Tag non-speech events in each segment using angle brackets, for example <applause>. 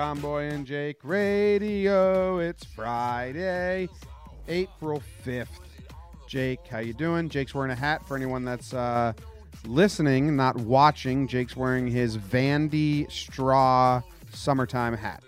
John Boy and Jake Radio. It's Friday, April 5th. Jake, how you doing? Jake's wearing a hat for anyone that's uh, listening, not watching. Jake's wearing his Vandy straw summertime hat.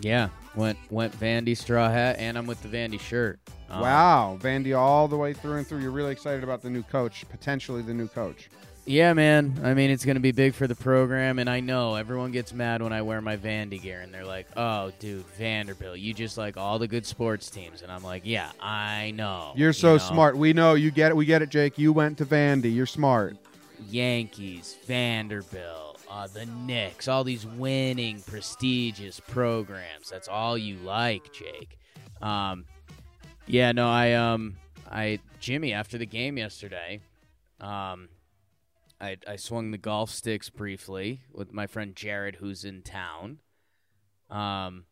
Yeah, went went Vandy straw hat, and I'm with the Vandy shirt. Um, Wow, Vandy all the way through and through. You're really excited about the new coach, potentially the new coach. Yeah, man. I mean, it's going to be big for the program, and I know everyone gets mad when I wear my Vandy gear, and they're like, "Oh, dude, Vanderbilt, you just like all the good sports teams." And I'm like, "Yeah, I know." You're you so know? smart. We know you get it. We get it, Jake. You went to Vandy. You're smart. Yankees, Vanderbilt, uh, the Knicks, all these winning, prestigious programs. That's all you like, Jake. Um, yeah, no, I um, I Jimmy after the game yesterday, um, I I swung the golf sticks briefly with my friend Jared, who's in town. Um.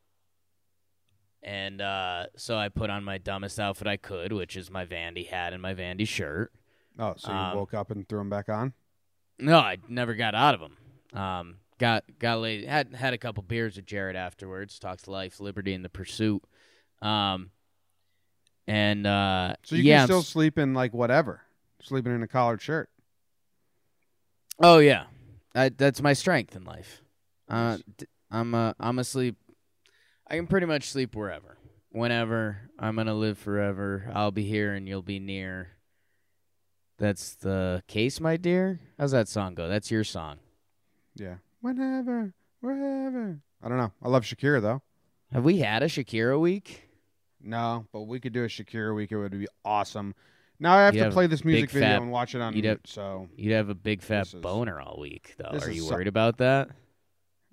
And uh, so I put on my dumbest outfit I could, which is my Vandy hat and my Vandy shirt. Oh, so you Um, woke up and threw him back on? No, I never got out of them. Um, got got laid. Had had a couple beers with Jared afterwards. Talked life, liberty, and the pursuit. Um, and uh, So you yeah, can I'm still s- sleep in like whatever, sleeping in a collared shirt. Oh yeah, I, that's my strength in life. Uh, I'm uh, I'm asleep. I can pretty much sleep wherever, whenever. I'm gonna live forever. I'll be here and you'll be near. That's the case, my dear. How's that song go? That's your song. Yeah, whenever, wherever. I don't know. I love Shakira though. Have we had a Shakira week? No, but we could do a Shakira week. It would be awesome. Now I have You to have play this music video fat- and watch it on you'd mute. have- so You'd have a big fat is- boner all week, though. Are you so- worried about that?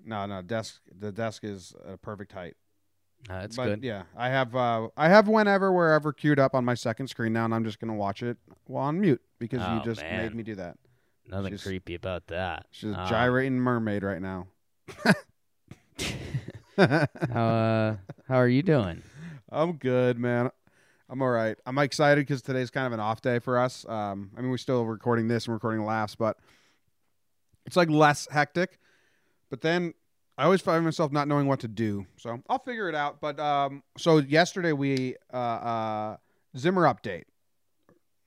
no, no desk. The desk is a perfect height. Uh, that's but good. yeah, I have uh, I have whenever wherever queued up on my second screen now, and I'm just gonna watch it while on mute because Oh, you just man. made me do that. Nothing she's- creepy about that. She's a Um, gyrating mermaid right now. <laughs> <laughs> How uh, how are you doing? I'm good, man. I'm all right. I'm excited because today's kind of an off day for us. Um, I mean, we're still recording this and recording laughs, but it's like less hectic. But then I always find myself not knowing what to do, so I'll figure it out. But um, so yesterday we uh, uh, Zimmer update,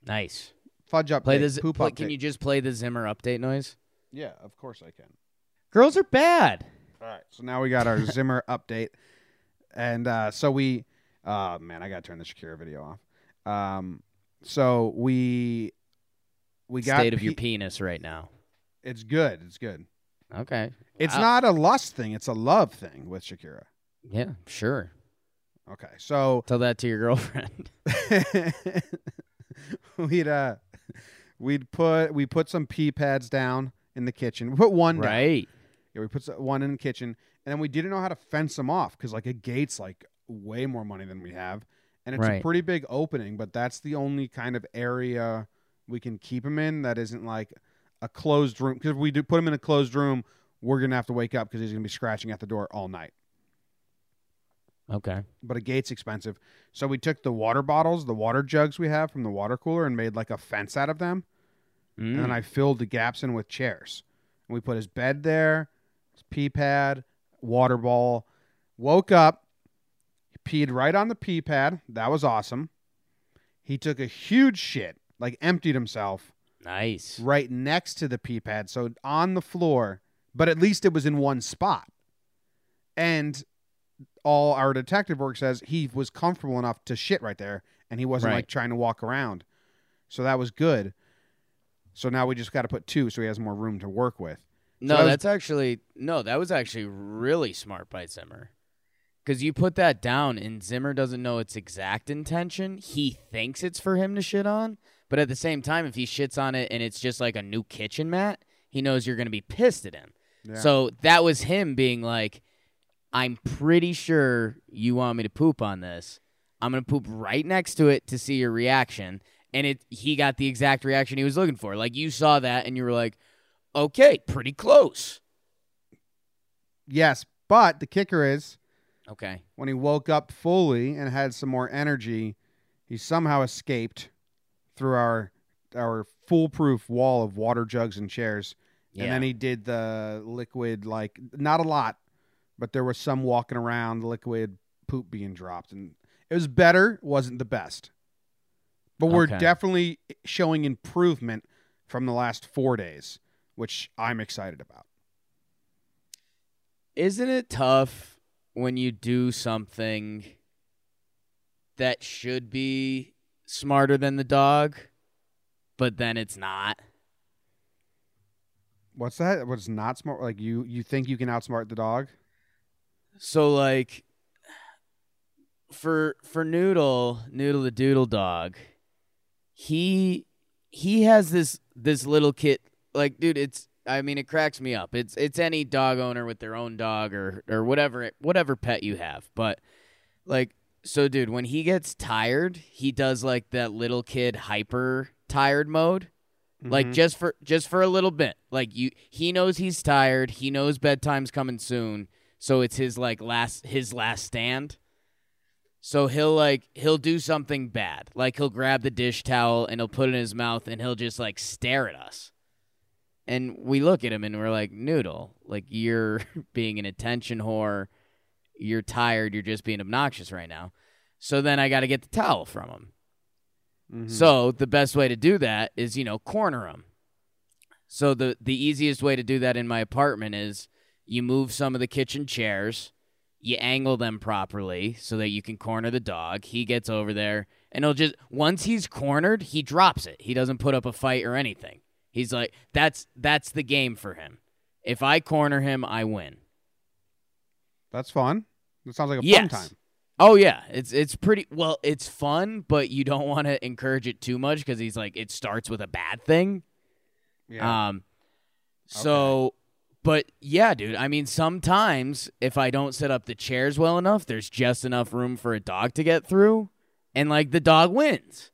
Nice. fudge update, Play the Z- poop play- update. Can you just play the Zimmer update noise? Yeah, of course I can. Girls are bad. All right. So now we got our <laughs> Zimmer update. And uh, so we, uh, man, I got to turn the Shakira video off. Um, so we, we got, State of your penis right now. it's good. It's good. Okay. It's Wow. not a lust thing. It's a love thing with Shakira. Yeah, sure. Okay. So Tell that to your girlfriend. <laughs> <laughs> we'd, uh, we'd put, we put some pee pads down in the kitchen. We put one down. right. Yeah, we put one in the kitchen, and then we didn't know how to fence them off because like a gate's like way more money than we have, and it's a pretty big opening. But that's the only kind of area we can keep him in that isn't like a closed room. Because if we do put him in a closed room, we're gonna have to wake up because he's gonna be scratching at the door all night. Okay. But a gate's expensive, so we took the water bottles, the water jugs we have from the water cooler, and made like a fence out of them. and Mm. then I filled the gaps in with chairs. And we put his bed there, his pee pad, water ball. Woke up, peed right on the pee pad. That was awesome. He took a huge shit, like emptied himself Nice. right next to the pee pad, so on the floor, but at least it was in one spot. And all our detective work says he was comfortable enough to shit right there, and he wasn't Right. like trying to walk around. So that was good. So now we just got to put two, so he has more room to work with. No, that was- that's actually no. That was actually really smart by Zimmer, because you put that down, and Zimmer doesn't know its exact intention. He thinks it's for him to shit on, but at the same time, if he shits on it and it's just like a new kitchen mat, he knows you're gonna be pissed at him. Yeah. So that was him being like, "I'm pretty sure you want me to poop on this. I'm gonna poop right next to it to see your reaction." And it, he got the exact reaction he was looking for. Like you saw that, and you were like, "Okay, pretty close." Yes, but the kicker is Okay. when he woke up fully and had some more energy, he somehow escaped through our our foolproof wall of water jugs and chairs. Yeah. And then he did the liquid like not a lot, but there was some walking around liquid poop being dropped and it was better, wasn't the best. But we're Okay. definitely showing improvement from the last 4 days, which I'm excited about. Isn't it tough when you do something that should be smarter than the dog, but then it's not? What's that? What's not smart? Like you you think you can outsmart the dog? So like for for Noodle, Noodle the Doodle dog, he he has this this little kit like dude, it's I mean it cracks me up. It's it's any dog owner with their own dog or or whatever whatever pet you have. But like so dude, when he gets tired, he does like that little kid hyper tired mode. Like Mhm. just for just for a little bit. Like you he knows he's tired, he knows bedtime's coming soon, so it's his like last his last stand. So he'll like he'll do something bad. Like he'll grab the dish towel and he'll put it in his mouth and he'll just like stare at us. And we look at him and we're like, "Noodle, like you're <laughs> being an attention whore. You're tired, you're just being obnoxious right now." So then I got to get the towel from him. Mhm. So the best way to do that is, you know, corner him. So the the easiest way to do that in my apartment is you move some of the kitchen chairs, you angle them properly so that you can corner the dog. He gets over there and he'll just once he's cornered, he drops it. He doesn't put up a fight or anything. He's like that's that's the game for him. If I corner him, I win. That's fun. That sounds like a yes. fun time. Oh yeah, it's it's pretty well. It's fun, but you don't <laughs> want to encourage it too much because he's like it starts with a bad thing. Yeah. Um, so, but yeah, dude. I mean, sometimes if I don't set up the chairs well enough, there's just enough room for a dog to get through, and like the dog wins.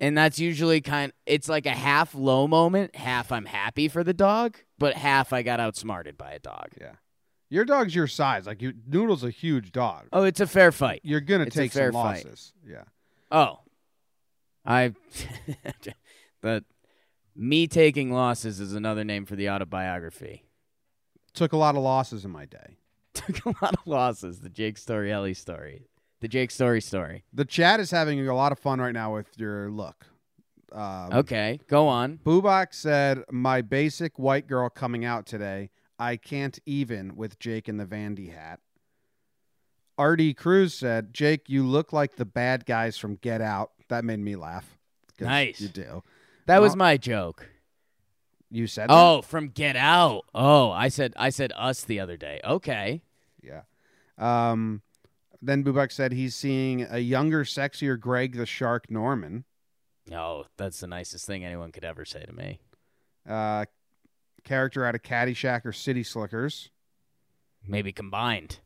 And that's usually kind. It's like a half low moment, half I'm happy for the dog, but half I got outsmarted by a dog. yeah. Your dog's your size. Like you Noodle's a huge dog. Oh, it's a fair fight. You're gonna It's a take fair some fight. losses. Yeah. Oh, I. <laughs> but me taking losses is another name for the autobiography. Took a lot of losses in my day. <laughs> Took a lot of losses. The Jake Story Ellie story. The Jake Story story. The chat is having a lot of fun right now with your look. Um, Okay, go on. Bubak said, "My basic white girl coming out today. I can't even with Jake in the Vandy hat." RD Cruz said, "Jake, you look like the bad guys from Get Out." That made me laugh. Nice. You do. That was my joke. You said that? Oh, from Get Out. Oh, I said I said us the other day. Okay. Yeah. Um, then Bubak said he's seeing a younger, sexier Greg the Shark Norman. Oh, that's the nicest thing anyone could ever say to me. Uh, character out of Caddyshack or City Slickers. Maybe combined.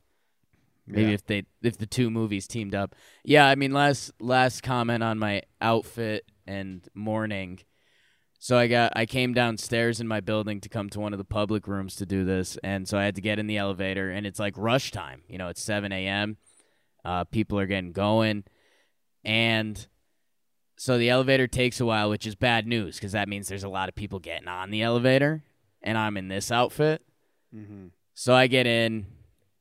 Maybe Yeah. if they if the two movies teamed up. Yeah, I mean last last comment on my outfit and morning. So I got I came downstairs in my building to come to one of the public rooms to do this, and so I had to get in the elevator, and it's like rush time. You know, it's seven a.m. Uh, people are getting going, and so the elevator takes a while, which is bad news because that means there's a lot of people getting on the elevator, and I'm in this outfit. Mm-hmm. So I get in,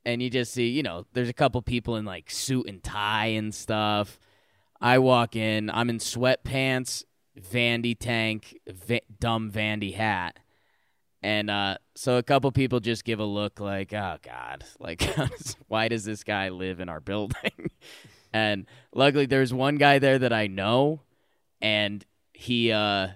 and you just see, you know, there's a couple people in like suit and tie and stuff. I walk in, I'm in sweatpants Vandy tank, va- dumb Vandy hat. And uh, so a couple people just give a look like, oh God, like, <laughs> why does this guy live in our building? <laughs> and luckily, there's one guy there that I know, and he uh,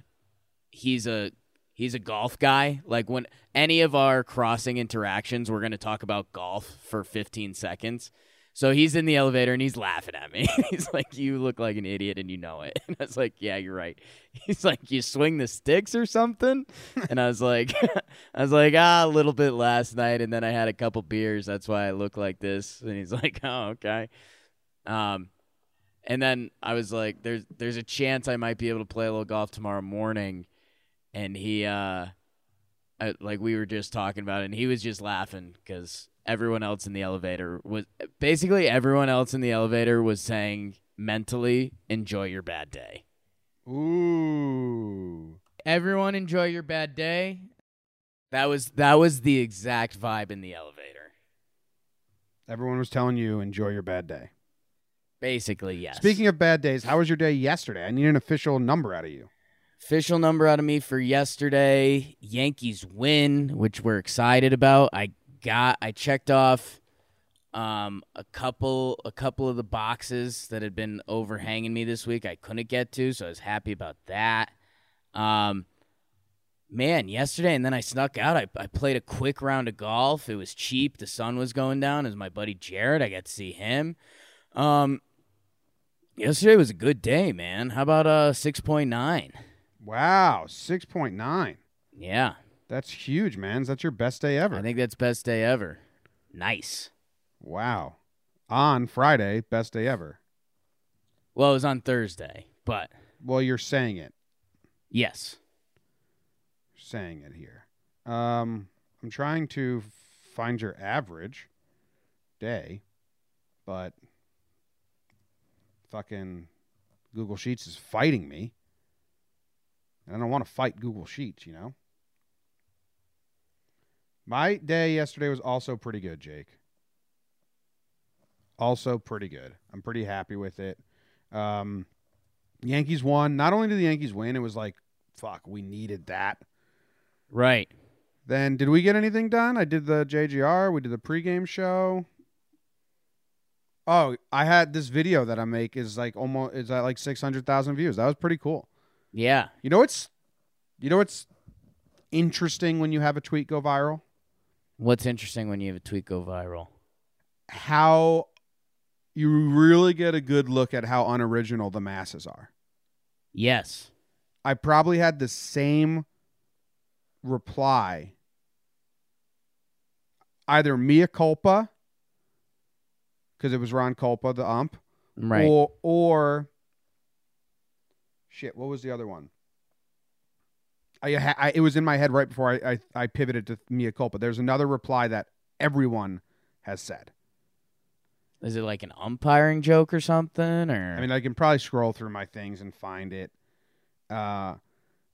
he's a he's a golf guy. Like when any of our crossing interactions, we're gonna talk about golf for 15 seconds. So he's in the elevator and he's laughing at me. <laughs> he's like, "You look like an idiot, and you know it." <laughs> And I was like, "Yeah, you're right." <laughs> He's like, "You swing the sticks or something?" and I was like, "I was like, ah, a little bit last night, and then I had a couple beers. That's why I look like this." And he's like, "Oh, okay." Um, and then I was like, "There's there's a chance I might be able to play a little golf tomorrow morning," and he uh, I, like we were just talking about it, and he was just laughing because everyone else in the elevator was basically everyone else in the elevator was saying mentally enjoy your bad day. Ooh. Everyone enjoy your bad day. That was that was the exact vibe in the elevator. Everyone was telling you enjoy your bad day. Basically, yes. Speaking of bad days, how was your day yesterday? I need an official number out of you. official number out of me for yesterday, Yankees win, which we're excited about. I got I checked off um, a couple a couple of the boxes that had been overhanging me this week. I couldn't get to, so I was happy about that. Um, man, yesterday and then I snuck out. I, I played a quick round of golf. It was cheap. The sun was going down. It was my buddy Jared. I got to see him. Um, yesterday was a good day, man. How about uh six point nine? Wow, 6.9. Yeah, That's huge, man. That's your best day ever. I think that's best day ever. Nice. wow. On Friday, best day ever. Well, it was on Thursday, but Well, you're saying it. yes. saying it here. Um, I'm trying to find your average day, but fucking Google Sheets is fighting me. And I don't want to fight Google Sheets, you know? My day yesterday was also pretty good, Jake. Also pretty good. I'm pretty happy with it. Um, Yankees won. Not only did the Yankees win, it was like, fuck, we needed that. Right. Then did we get anything done? I did the JGR. We did the pregame show. Oh, I had this video that I make is like almost is at like six hundred thousand views. That was pretty cool. Yeah. You know what's, you know what's interesting when you have a tweet go viral? What's interesting when you have a tweet go viral? How you really get a good look at how unoriginal the masses are. Yes. I probably had the same reply. Either mea culpa, because it was Ron Kulpa, the ump, Right. or or shit. What was the other one? I, I it was in my head right before I, I I pivoted to mea culpa. There's another reply that everyone has said. Is it like an umpiring joke or something? Or I mean, I can probably scroll through my things and find it. Uh,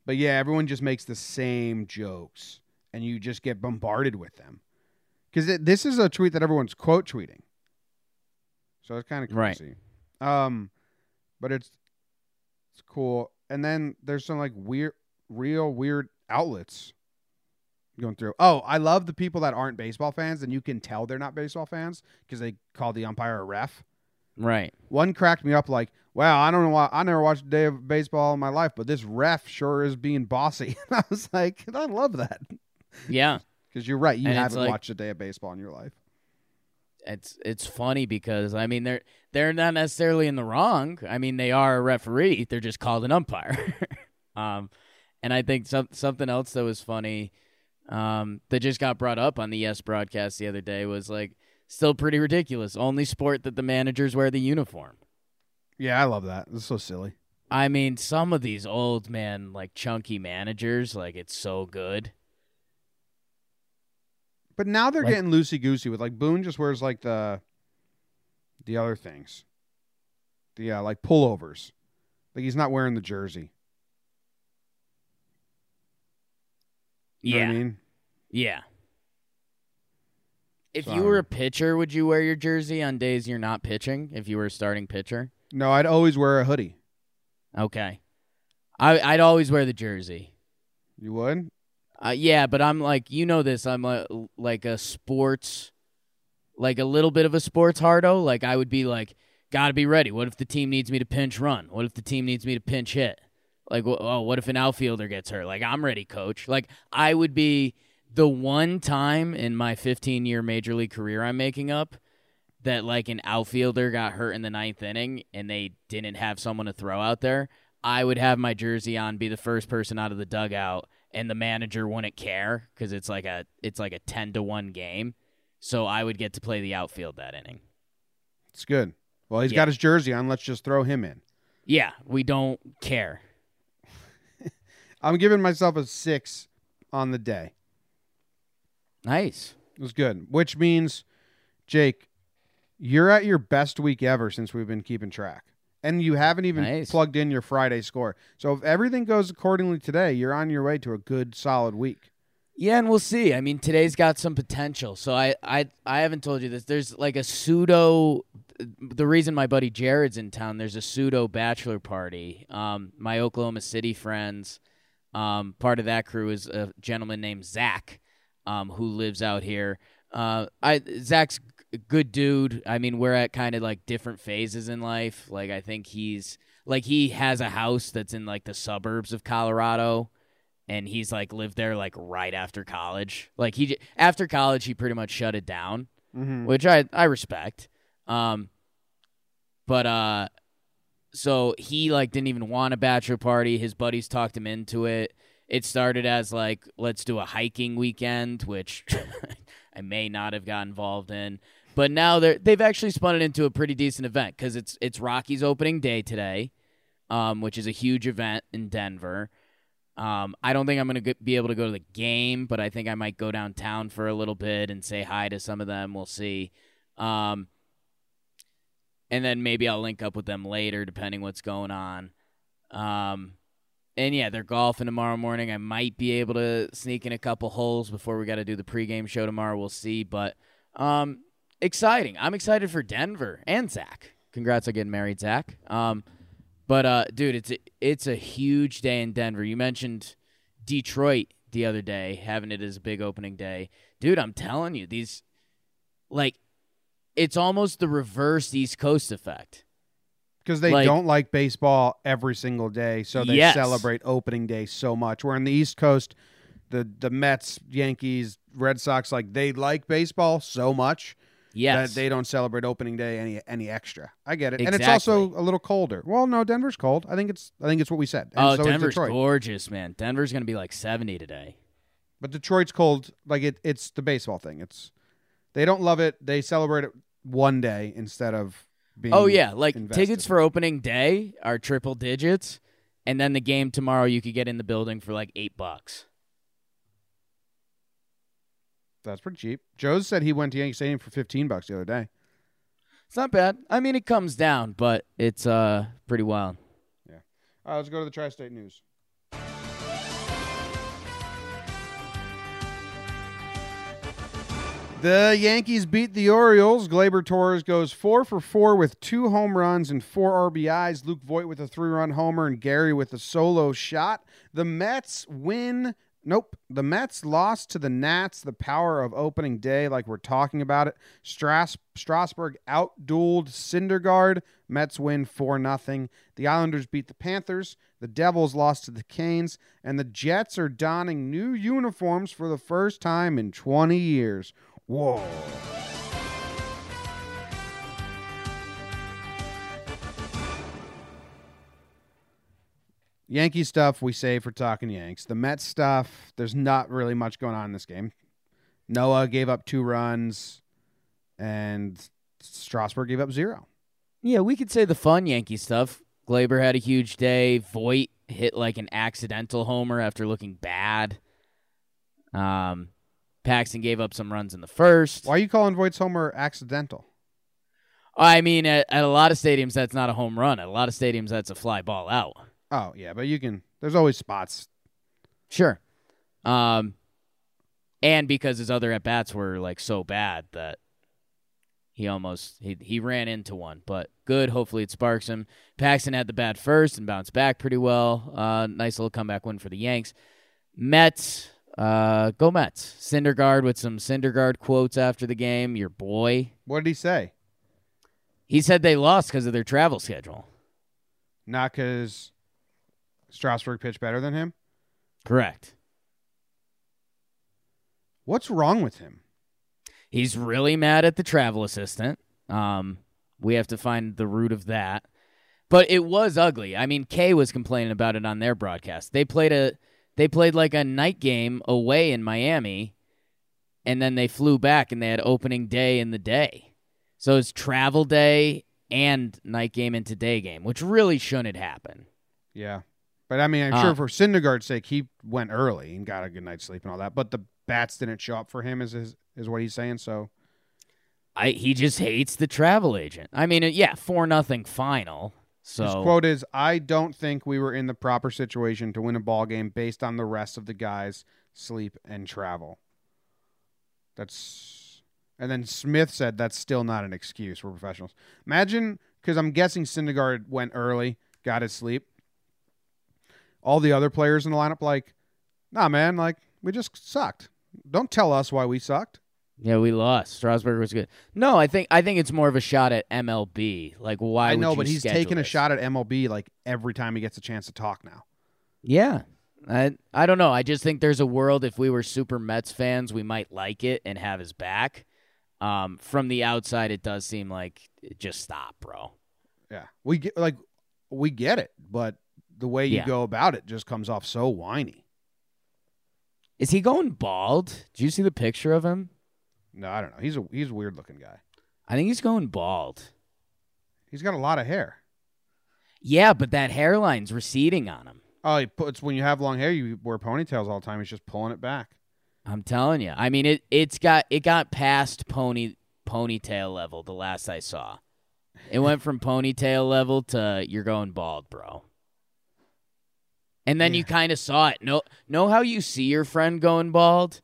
but yeah, everyone just makes the same jokes, and you just get bombarded with them. Because this is a tweet that everyone's quote tweeting, so it's kind of Right. crazy. Um, but it's it's cool. And then there's some like weird, real weird outlets going through. Oh, I love the people that aren't baseball fans, and you can tell they're not baseball fans because they call the umpire a ref. right. One cracked me up like, wow, I don't know why I never watched a day of baseball in my life, but this ref sure is being bossy. And <laughs> I was like, I love that. Yeah. Because you're right, you And haven't like- watched a day of baseball in your life. It's it's funny because I mean they're they're not necessarily in the wrong. I mean they are a referee. They're just called an umpire. <laughs> um, and I think some something else that was funny, um, that just got brought up on the Yes broadcast the other day was like still pretty ridiculous. Only sport that the managers wear the uniform. Yeah, I love that. It's so silly. I mean, some of these old man, like chunky managers, like it's so good. But now they're Like- getting loosey goosey with like Boone just wears like the the other things. The uh, like pullovers. Like he's not wearing the jersey. You know yeah, what I mean? yeah. If So- you were a pitcher, would you wear your jersey on days you're not pitching? If you were a starting pitcher, No, I'd always wear a hoodie. okay. I I'd always wear the jersey. You would? Uh, yeah, but I'm like you know this. I'm a, like a sports, like a little bit of a sports hardo. Like I would be like, gotta be ready. What if the team needs me to pinch run? What if the team needs me to pinch hit? Like, oh, what if an outfielder gets hurt? Like I'm ready, coach. Like I would be the one time in my 15 year major league career I'm making up that like an outfielder got hurt in the ninth inning and they didn't have someone to throw out there. I would have my jersey on, be the first person out of the dugout, and the manager wouldn't care because it's like a it's like a ten to one game. So I would get to play the outfield that inning. It's good. Well, he's Yeah. got his jersey on. Let's just throw him in. Yeah, we don't care. I'm giving myself a six on the day. Nice. It was good, which means, Jake, you're at your best week ever since we've been keeping track. And you haven't even Nice. plugged in your Friday score. So if everything goes accordingly today, you're on your way to a good, solid week. Yeah, and we'll see. I mean, today's got some potential. So I, I, I haven't told you this. There's like a pseudo. The reason my buddy Jared's in town, there's a pseudo bachelor party. Um, my Oklahoma City friends, um, part of that crew is a gentleman named Zach, um, who lives out here. Uh, I Zach's a good dude. I mean, we're at kind of like different phases in life. Like I think he's like he has a house that's in like the suburbs of Colorado and he's like lived there like right after college. Like he after college he pretty much shut it down, Mm-hmm. which I I respect. Um but uh so he like didn't even want a bachelor party. His buddies talked him into it. It started as like let's do a hiking weekend, which <laughs> I may not have got involved in. But now they're they've actually spun it into a pretty decent event because it's it's Rockies opening day today, um, which is a huge event in Denver. Um, I don't think I'm going to be able to go to the game, but I think I might go downtown for a little bit and say hi to some of them. We'll see. Um, and then maybe I'll link up with them later, depending what's going on. Um, and yeah, they're golfing tomorrow morning. I might be able to sneak in a couple holes before we got to do the pregame show tomorrow. We'll see. But um, exciting. I'm excited for Denver and Zach. Congrats on getting married, Zach. Um, but uh, dude, it's a, it's a huge day in Denver. You mentioned Detroit the other day, having it as a big opening day. Dude, I'm telling you, these like it's almost the reverse East Coast effect. Because they Like- don't like baseball every single day, so they Yes. celebrate opening day so much. Where in the East Coast, the the Mets, Yankees, Red Sox, like they like baseball so much Yes. that they don't celebrate opening day any any extra. I get it, and it's also a little colder. Well, no, Denver's cold. I think it's I think it's what we said. And oh, so Denver's gorgeous, man. Denver's going to be like 70 today. But Detroit's cold. Like it, it's the baseball thing. It's they don't love it. They celebrate it one day instead of being. Oh yeah, like invested. tickets for opening day are triple digits, and then the game tomorrow you could get in the building for like eight bucks. That's pretty cheap. Joe said he went to Yankee Stadium for fifteen bucks the other day. It's not bad. I mean, it comes down, but it's uh pretty wild. Yeah. All right, let's go to the tri-state news. The Yankees beat the Orioles. Gleyber Torres goes four for four with two home runs and four RBIs. Luke Voit with a three-run homer and Gary with a solo shot. The Mets win. Nope. The Mets lost to the Nats. The power of opening day, like we're talking about it. Stras- Strasburg outdueled Syndergaard. Mets win 4 0. The Islanders beat the Panthers. The Devils lost to the Canes. And the Jets are donning new uniforms for the first time in 20 years. Whoa. Yankee stuff we save for talking Yanks. The Mets stuff, there's not really much going on in this game. Noah gave up two runs, and Strasburg gave up zero. Yeah, we could say the fun Yankee stuff. Gleyber had a huge day. Voit hit like an accidental homer after looking bad. Um, Paxton gave up some runs in the first. Why are you calling Voit's homer accidental? I mean, at, at a lot of stadiums, that's not a home run. At a lot of stadiums, that's a fly ball out. Oh yeah, but you can. There's always spots. Sure. Um, and because his other at bats were like so bad that He almost he he ran into one, but good. Hopefully it sparks him. Paxton had the bat first and bounced back pretty well. Uh, nice little comeback win for the Yanks. Mets, uh, go Mets. Syndergaard with some Syndergaard quotes after the game. Your boy. What did he say? He said they lost because of their travel schedule. Not because Strasburg pitched better than him. Correct. What's wrong with him? He's really mad at the travel assistant. Um, we have to find the root of that. But it was ugly. I mean, Kay was complaining about it on their broadcast. They played a they played like a night game away in Miami, and then they flew back and they had opening day in the day. So it's travel day and night game into day game, which really shouldn't happen. Yeah. But I mean, I'm Uh, sure for Syndergaard's sake, he went early and got a good night's sleep and all that. But the bats didn't show up for him, is is, is what he's saying. So I he just hates the travel agent. I mean, yeah, four nothing final. So his quote is, "I don't think we were in the proper situation to win a ball game based on the rest of the guys' sleep and travel." That's and then Smith said that's still not an excuse. We're professionals. Imagine because I'm guessing Syndergaard went early, got his sleep. All the other players in the lineup like, nah, man, like we just sucked. Don't tell us why we sucked. Yeah, we lost. Strasburg was good. No, I think I think it's more of a shot at MLB. Like, why? I know, but he's taking a shot at MLB like every time he gets a chance to talk now. Yeah, I I don't know. I just think there's a world if we were super Mets fans, we might like it and have his back. Um, from the outside, it does seem like just stop, bro. Yeah, we get like we get it, but the way you Yeah. go about it just comes off so whiny. Is he going bald? Do you see the picture of him? No, I don't know. He's a he's a weird looking guy. I think he's going bald. He's got a lot of hair. Yeah, but that hairline's receding on him. Oh, he puts when you have long hair, you wear ponytails all the time. He's just pulling it back. I'm telling you. I mean, it it's got it got past pony ponytail level the last I saw. It went from ponytail level to you're going bald, bro. And then you kind of saw it. Know know how you see your friend going bald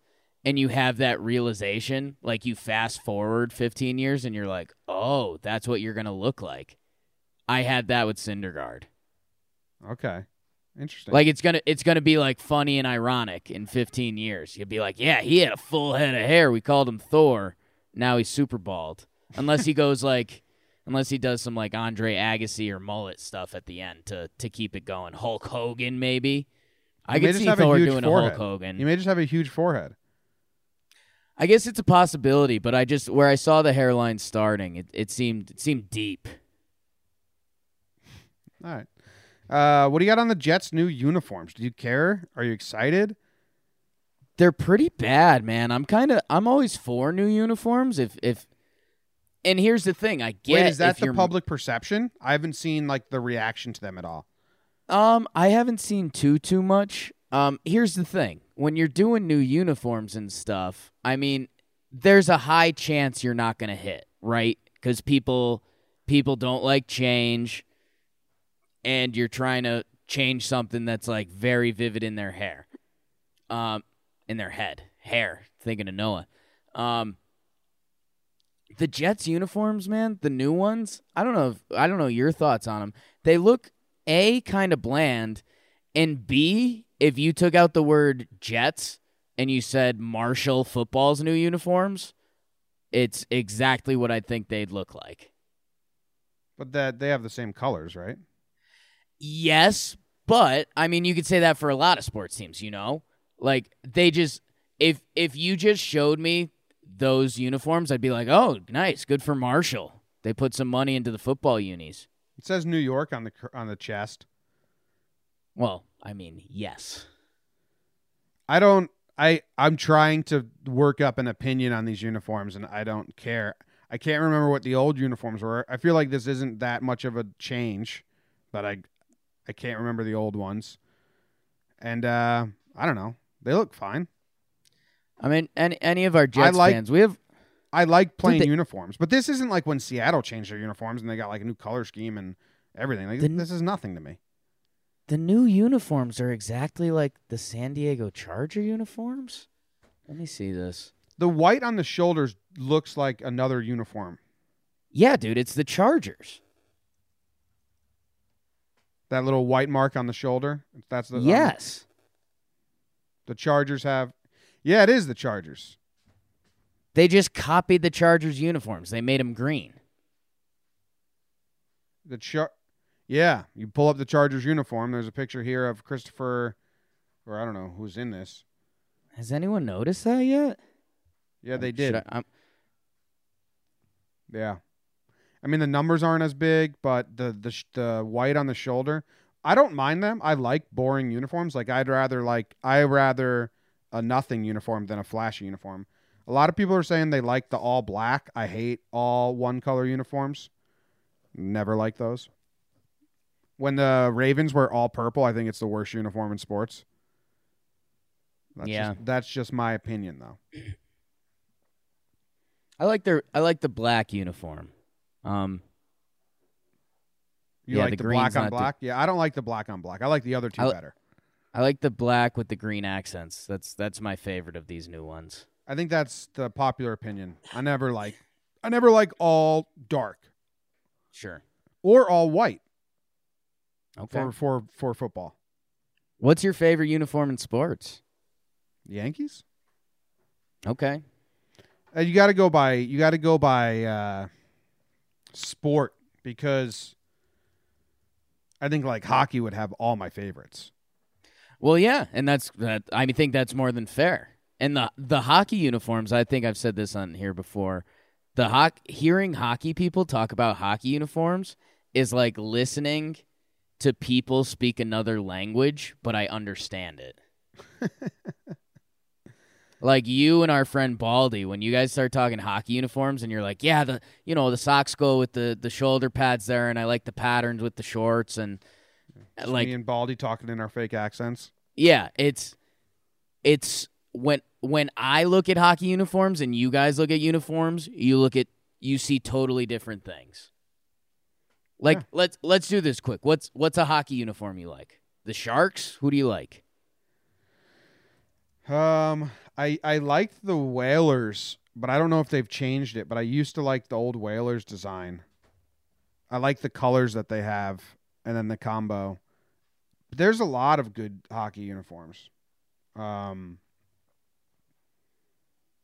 and you have that realization like you fast forward 15 years and you're like, "Oh, that's what you're going to look like." I had that with Syndergaard. Okay, interesting. Like it's gonna it's gonna be like funny and ironic in 15 years. You'll be like, yeah, he had a full head of hair. We called him Thor. Now he's super bald. Unless he goes <laughs> like, unless he does some like Andre Agassi or mullet stuff at the end to to keep it going. Hulk Hogan maybe. I He could see Thor doing forehead. a Hulk Hogan. he may just have a huge forehead. I guess it's a possibility, but I just where I saw the hairline starting, it, it seemed it seemed deep. All right. Uh, what do you got on the Jets' new uniforms? Do you care? Are you excited? they're pretty bad, man. I'm kind of I'm always for new uniforms if if and here's the thing, I get Wait, is that the public perception? I haven't seen like the reaction to them at all. Um I haven't seen too too much. Um here's the thing. When you're doing new uniforms and stuff, I mean, there's a high chance you're not going to hit, right? Cuz people people don't like change and you're trying to change something that's like very vivid in their hair. Um in their head. Hair, thinking of Noah. Um the Jets uniforms, man, the new ones, I don't know if, I don't know your thoughts on them. They look A kind of bland and B if you took out the word Jets and you said Marshall football's new uniforms, it's exactly what I think they'd look like. But that they have the same colors, right? Yes, but I mean you could say that for a lot of sports teams, you know? Like they just if if you just showed me those uniforms, I'd be like, "Oh, nice, good for Marshall." They put some money into the football unis. It says New York on the on the chest. Well, I mean, yes. I don't. I I'm trying to work up an opinion on these uniforms, and I don't care. I can't remember what the old uniforms were. I feel like this isn't that much of a change, but I I can't remember the old ones. And uh I don't know. They look fine. I mean, any any of our Jets like- fans, we have I like plain they- uniforms, but this isn't like when Seattle changed their uniforms and they got like a new color scheme and everything. Like The- this is nothing to me. The new uniforms are exactly like the San Diego Charger uniforms. Let me see this. The white on the shoulders looks like another uniform. Yeah, dude, it's the Chargers. That little white mark on the shoulder. That's the um, yes. the Chargers have. Yeah, it is the Chargers. They just copied the Chargers uniforms. They made them green. The char. Yeah, you pull up the Chargers uniform. There's a picture here of Christopher, or I don't know who's in this. Has anyone noticed that yet? Yeah, they did. I- I'm- Yeah, I mean the numbers aren't as big, but the the sh- the white on the shoulder, I don't mind them. I like boring uniforms. Like I'd rather like I rather a nothing uniform than a flashy uniform. A lot of people are saying they like the all black. I hate all one color uniforms. Never like those. When the Ravens wear all purple, I think it's the worst uniform in sports. That's Yeah. just, that's just my opinion, though. I like their I like the black uniform. Um, You Yeah, like the the, black on not the- black? Yeah, I don't like the black on black. I like the other two I better. I like the black with the green accents. That's that's my favorite of these new ones. I think that's the popular opinion. I never like I never like all dark Sure. or all white Okay. for for for football. What's your favorite uniform in sports? Yankees? Okay. Uh, you got to go by you got to go by uh sport because I think like hockey would have all my favorites. Well, yeah, and that's that. I think that's more than fair. And the the hockey uniforms, I think I've said this on here before. The hoc- hearing hockey people talk about hockey uniforms is like listening to people speak another language, but I understand it. <laughs> like you and our friend Baldy, when you guys start talking hockey uniforms, and you're like, "Yeah, the you know the socks go with the the shoulder pads there, and I like the patterns with the shorts and." Like me and Baldy talking in our fake accents. yeah, it's it's when when I look at hockey uniforms and you guys look at uniforms, you look at you see totally different things. Like Yeah. let's let's do this quick. What's what's a hockey uniform you like? The Sharks? Who do you like? Um, I I liked the Whalers, but I don't know if they've changed it. But I used to like the old Whalers design. I like the colors that they have, and then the combo. But there's a lot of good hockey uniforms. Um,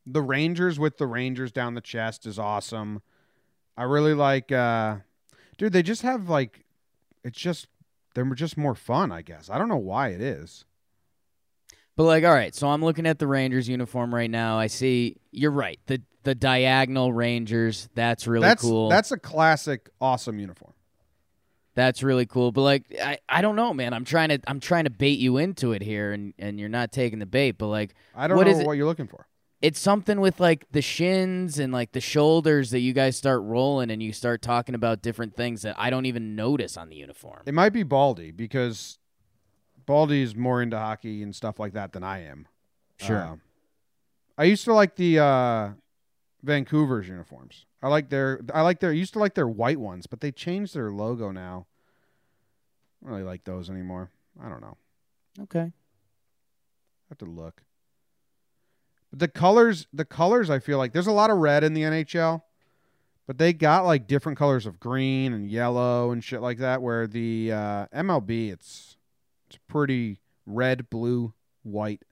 the Rangers with the Rangers down the chest is awesome. I really like, uh, dude. They just have like, it's just they're just more fun. I guess I don't know why it is. But like, all right, so I'm looking at the Rangers uniform right now. I see you're right. The the diagonal Rangers, that's really that's cool. that's a classic, awesome uniform. That's really cool. But like I, I don't know, man. I'm trying to I'm trying to bait you into it here and, and you're not taking the bait, but like I don't What know is it- what you're looking for. It's something with like the shins and like the shoulders that you guys start rolling and you start talking about different things that I don't even notice on the uniform. It might be Baldy because Baldy is more into hockey and stuff like that than I am. Sure. Uh, I used to like the uh, Vancouver's uniforms. I like their I like their I used to like their white ones, but they changed their logo now. I don't really like those anymore. I don't know. Okay. I have to look. The colors, the colors, I feel like there's a lot of red in the NHL, but they got like different colors of green and yellow and shit like that. Where the uh, MLB, it's it's pretty red, blue, white.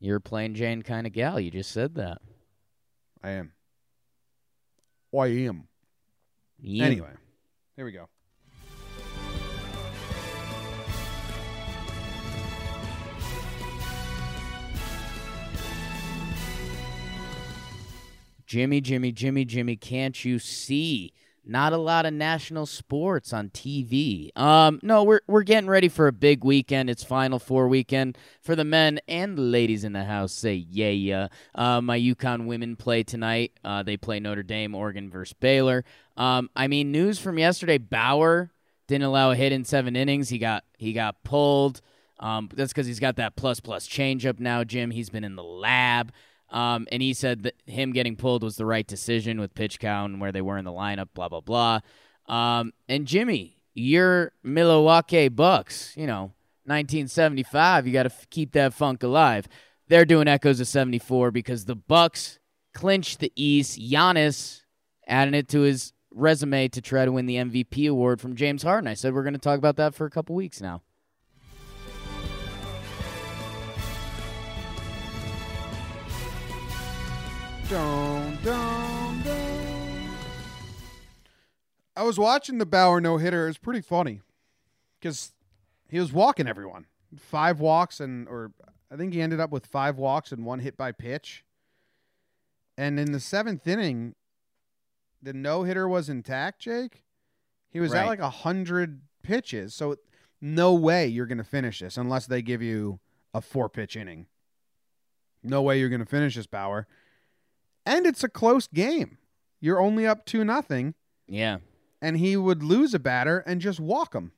You're a plain Jane kind of gal. You just said that. I am. I am. You. Anyway, here we go. Jimmy, Jimmy, Jimmy, Jimmy, can't you see? Not a lot of national sports on TV. Um, no, we're we're getting ready for a big weekend. It's Final Four weekend for the men and the ladies in the house. Say yeah, yeah. Uh, my UConn women play tonight. Uh, they play Notre Dame, Oregon versus Baylor. Um, I mean, news from yesterday: Bauer didn't allow a hit in seven innings. He got he got pulled. Um, that's because he's got that plus plus changeup now, Jim. He's been in the lab. Um, and he said that him getting pulled was the right decision with pitch count and where they were in the lineup, blah, blah, blah. Um, and Jimmy, your Milwaukee Bucks, you know, 1975, you got to f- keep that funk alive. They're doing echoes of 74 because the Bucks clinched the East. Giannis adding it to his resume to try to win the MVP award from James Harden. I said we're going to talk about that for a couple weeks now. Dun, dun, dun. I was watching the Bauer no hitter. It was pretty funny because he was walking everyone. Five walks and or I think he ended up with five walks and one hit by pitch. And in the seventh inning, the no hitter was intact. Jake, he was at like a hundred pitches. So no way you're going to finish this unless they give you a four pitch inning. No way you're going to finish this, Bauer. And it's a close game. You're only up two nothing, Yeah. and he would lose a batter and just walk him.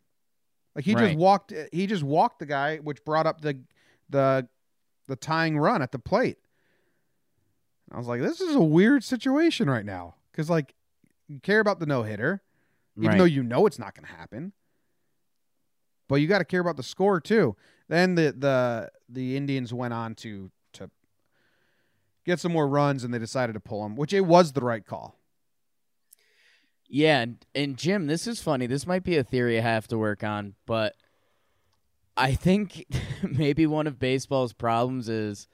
Like he Right. just walked. He just walked the guy, which brought up the the the tying run at the plate. I was like, this is a weird situation right now because like you care about the no hitter, even Right. though you know it's not going to happen. But you got to care about the score too. Then the the the Indians went on to get some more runs, and they decided to pull him, which it was the right call. Yeah, and, and Jim, this is funny. This might be a theory I have to work on, but I think <laughs> maybe one of baseball's problems is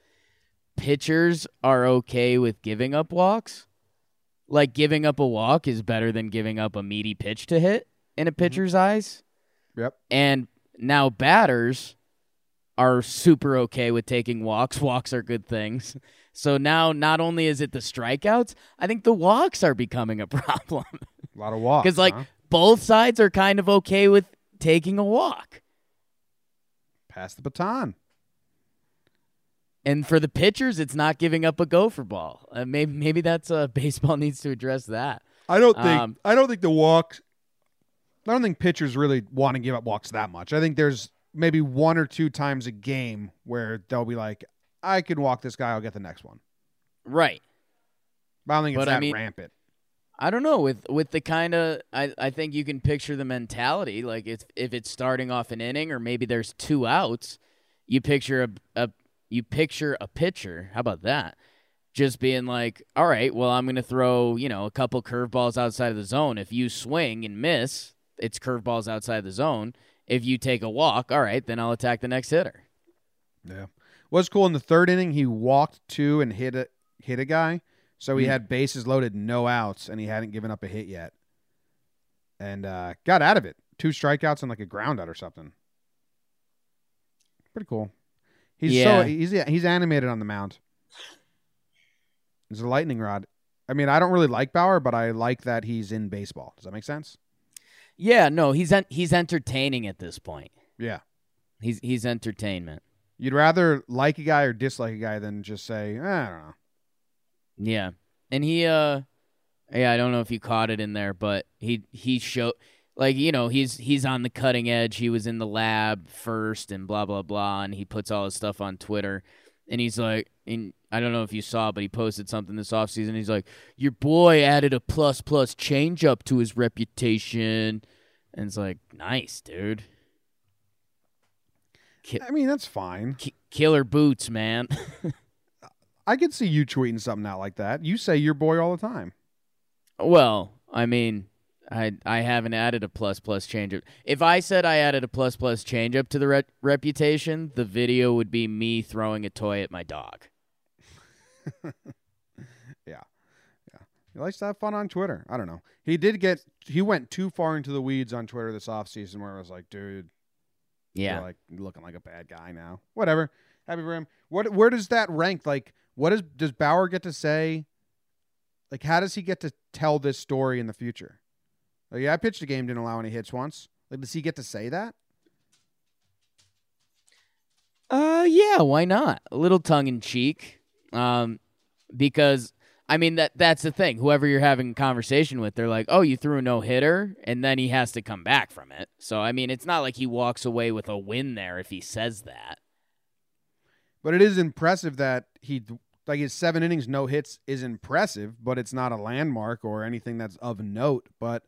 pitchers are okay with giving up walks. Like giving up a walk is better than giving up a meaty pitch to hit in a mm-hmm. pitcher's eyes. Yep. And now batters are super okay with taking walks. <laughs> Walks are good things. So now not only is it the strikeouts, I think the walks are becoming a <laughs> problem. A lot of walks. Because like huh? both sides are kind of okay with taking a walk. pass the baton. And for the pitchers, it's not giving up a gopher ball. Uh, maybe maybe that's uh, <laughs> baseball needs to address that. I don't think. Um, I don't think the walks. I don't think pitchers really want to give up walks that much. I think there's maybe one or two times a game where they'll be like, "I can walk this guy. I'll get the next one." Right. But I don't think it's But I that mean- rampant. I don't know with with the kind of I, I think you can picture the mentality like if if it's starting off an inning or maybe there's two outs, you picture a, a you picture a pitcher. How about that? Just being like, all right, well I'm gonna throw you know a couple curveballs outside of the zone. If you swing and miss, it's curveballs outside the zone. If you take a walk, all right, then I'll attack the next hitter. Yeah. What's cool in the third inning, he walked two and hit a hit a guy. So he Hmm. had bases loaded, no outs, and he hadn't given up a hit yet. And uh, got out of it. Two strikeouts and like a ground out or something. Pretty cool. He's Yeah. so he's he's animated on the mound. He's a lightning rod. I mean, I don't really like Bauer, but I like that he's in baseball. Does that make sense? Yeah, no, he's en- he's entertaining at this point. Yeah. He's he's entertainment. You'd rather like a guy or dislike a guy than just say, eh, I don't know. Yeah. And he uh yeah, I don't know if you caught it in there, but he he showed like, you know, he's he's on the cutting edge. He was in the lab first and blah blah blah and he puts all his stuff on Twitter. And he's like and I don't know if you saw, but he posted something this offseason. He's like, Your boy added a plus plus change up to his reputation. And it's like, nice, dude. I mean, that's fine. K- killer boots, man. <laughs> I could see you tweeting something out like that. You say your boy all the time. Well, I mean, I I haven't added a plus plus changeup. If I said I added a plus plus changeup to the re- reputation, the video would be me throwing a toy at my dog. <laughs> Yeah, yeah. He likes to have fun on Twitter. I don't know. He did get he went too far into the weeds on Twitter this offseason where I was like, dude, Yeah. you're like looking like a bad guy now. Whatever. Happy for him. What where does that rank? Like, what is does Bauer get to say? Like, how does he get to tell this story in the future? Like, yeah, I pitched a game, didn't allow any hits once. Like, does he get to say that? Uh yeah, why not? A little tongue in cheek. Um because I mean that that's the thing. Whoever you're having a conversation with, they're like, "Oh, you threw a no-hitter," and then he has to come back from it. So I mean, it's not like he walks away with a win there if he says that. But it is impressive that he like his seven innings no hits is impressive, but it's not a landmark or anything that's of note. But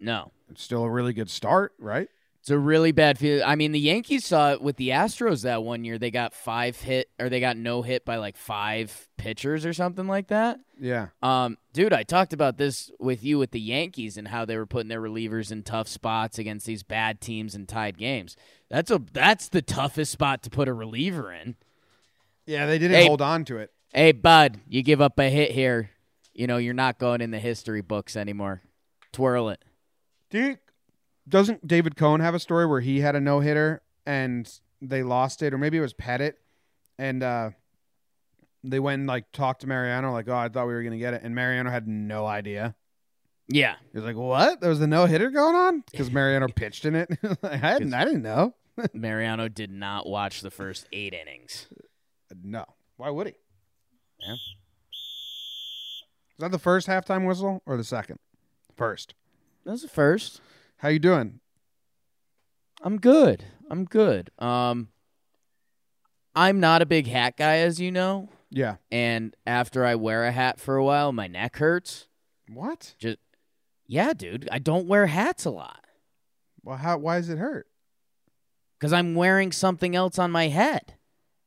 No. it's still a really good start, right? It's a really bad feel. I mean, the Yankees saw it with the Astros that one year. They got five hit or they got no hit by like five pitchers or something like that. Yeah. Um, dude, I talked about this with you with the Yankees and how they were putting their relievers in tough spots against these bad teams and tied games. That's a that's the toughest spot to put a reliever in. Yeah, they didn't Hey. hold on to it. Hey, bud, you give up a hit here, you know you're not going in the history books anymore. Twirl it. Dude, doesn't David Cone have a story where he had a no hitter and they lost it, or maybe it was Pettitte, and uh, they went and like talked to Mariano, like, "Oh, I thought we were gonna get it," and Mariano had no idea. Yeah. He was like, "What? There was a no hitter going on?" Because Mariano <laughs> pitched in it. <laughs> I hadn't. I didn't know. <laughs> Mariano did not watch the first eight innings. No. Why would he? Yeah. Is that the first halftime whistle or the second? First. That was the first. How you doing? I'm good. I'm good. Um, I'm not a big hat guy, as you know, Yeah. and after I wear a hat for a while, my neck hurts. What? Just yeah, dude. I don't wear hats a lot Well, how? Why does it hurt? because I'm wearing something else on my head,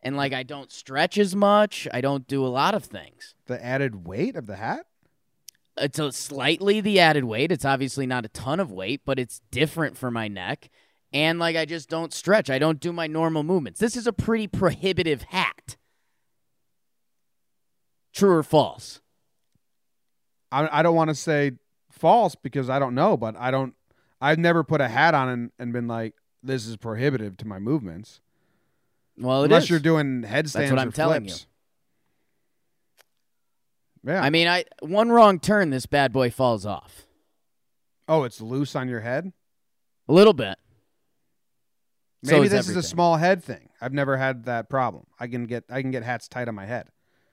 and like I don't stretch as much. I don't do a lot of things. The added weight of the hat? It's a slightly the added weight. It's obviously not a ton of weight, but it's different for my neck. And like I just don't stretch. I don't do my normal movements. This is a pretty prohibitive hat. True or false? I, I don't want to say false because I don't know, but I don't. I've never put a hat on and, and been like, "This is prohibitive to my movements." Well, it Unless is. you're doing headstands That's what I'm telling flips. Yeah. I mean, I one wrong turn, this bad boy falls off oh, it's loose on your head. a little bit. So Maybe is this is a small head thing. I've never had that problem. I can get I can get hats tight on my head.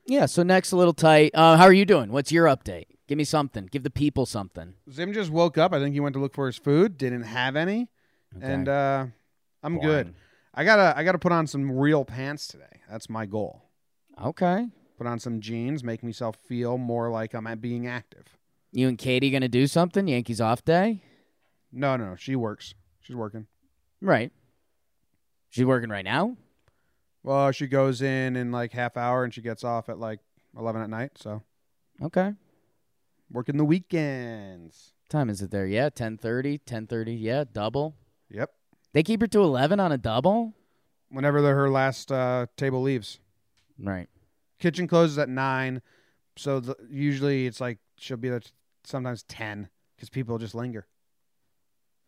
Yeah. So neck's a little tight. Uh, how are you doing? What's your update? Give me something. Give the people something. Zim just woke up. I think he went to look for his food. Didn't have any, and uh, I'm good. I gotta I gotta put on some real pants today. That's my goal. Okay. Put on some jeans, make myself feel more like I'm at being active. You and Katie gonna do something? Yankees off day? No, no, she works. She's working. Right. She's working right now. Well, she goes in in like half hour and she gets off at like eleven at night. So Okay. working the weekends. Time is it there? Yeah, 10:30, 10:30. Yeah, double. Yep. They keep her to 11 on a double? Whenever the, her last uh, table leaves, Right. Kitchen closes at nine. So the, usually it's like she'll be there t- sometimes ten because people just linger.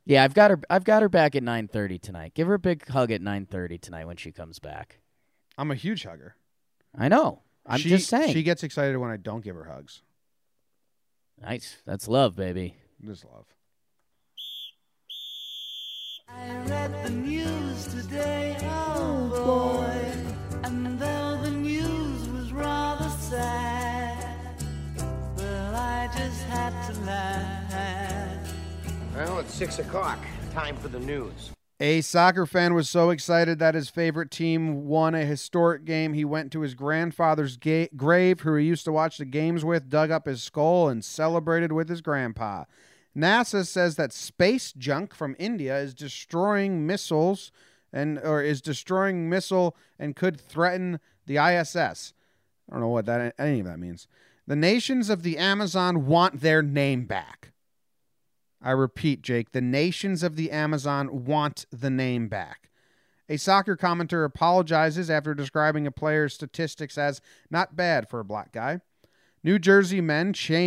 Yeah, I've got her I've got her back at 9:30 tonight. Give her a big hug at 9:30 tonight when she comes back. I'm a huge hugger. I know. I'm She- just saying. She gets excited when I don't give her hugs. nice. That's love, baby. Just love. I read the news today, oh boy. And though Well, it's six o'clock. Time for the news. A soccer fan was so excited that his favorite team won a historic game. He went to his grandfather's ga- grave, who he used to watch the games with, dug up his skull, and celebrated with his grandpa. NASA says that space junk from India is destroying missiles and or is destroying missile and could threaten the ISS. I don't know what that any of that means. The nations of the Amazon want their name back. I repeat, Jake, the nations of the Amazon want the name back. A soccer commentator apologizes after describing a player's statistics as not bad for a black guy. New Jersey men charged.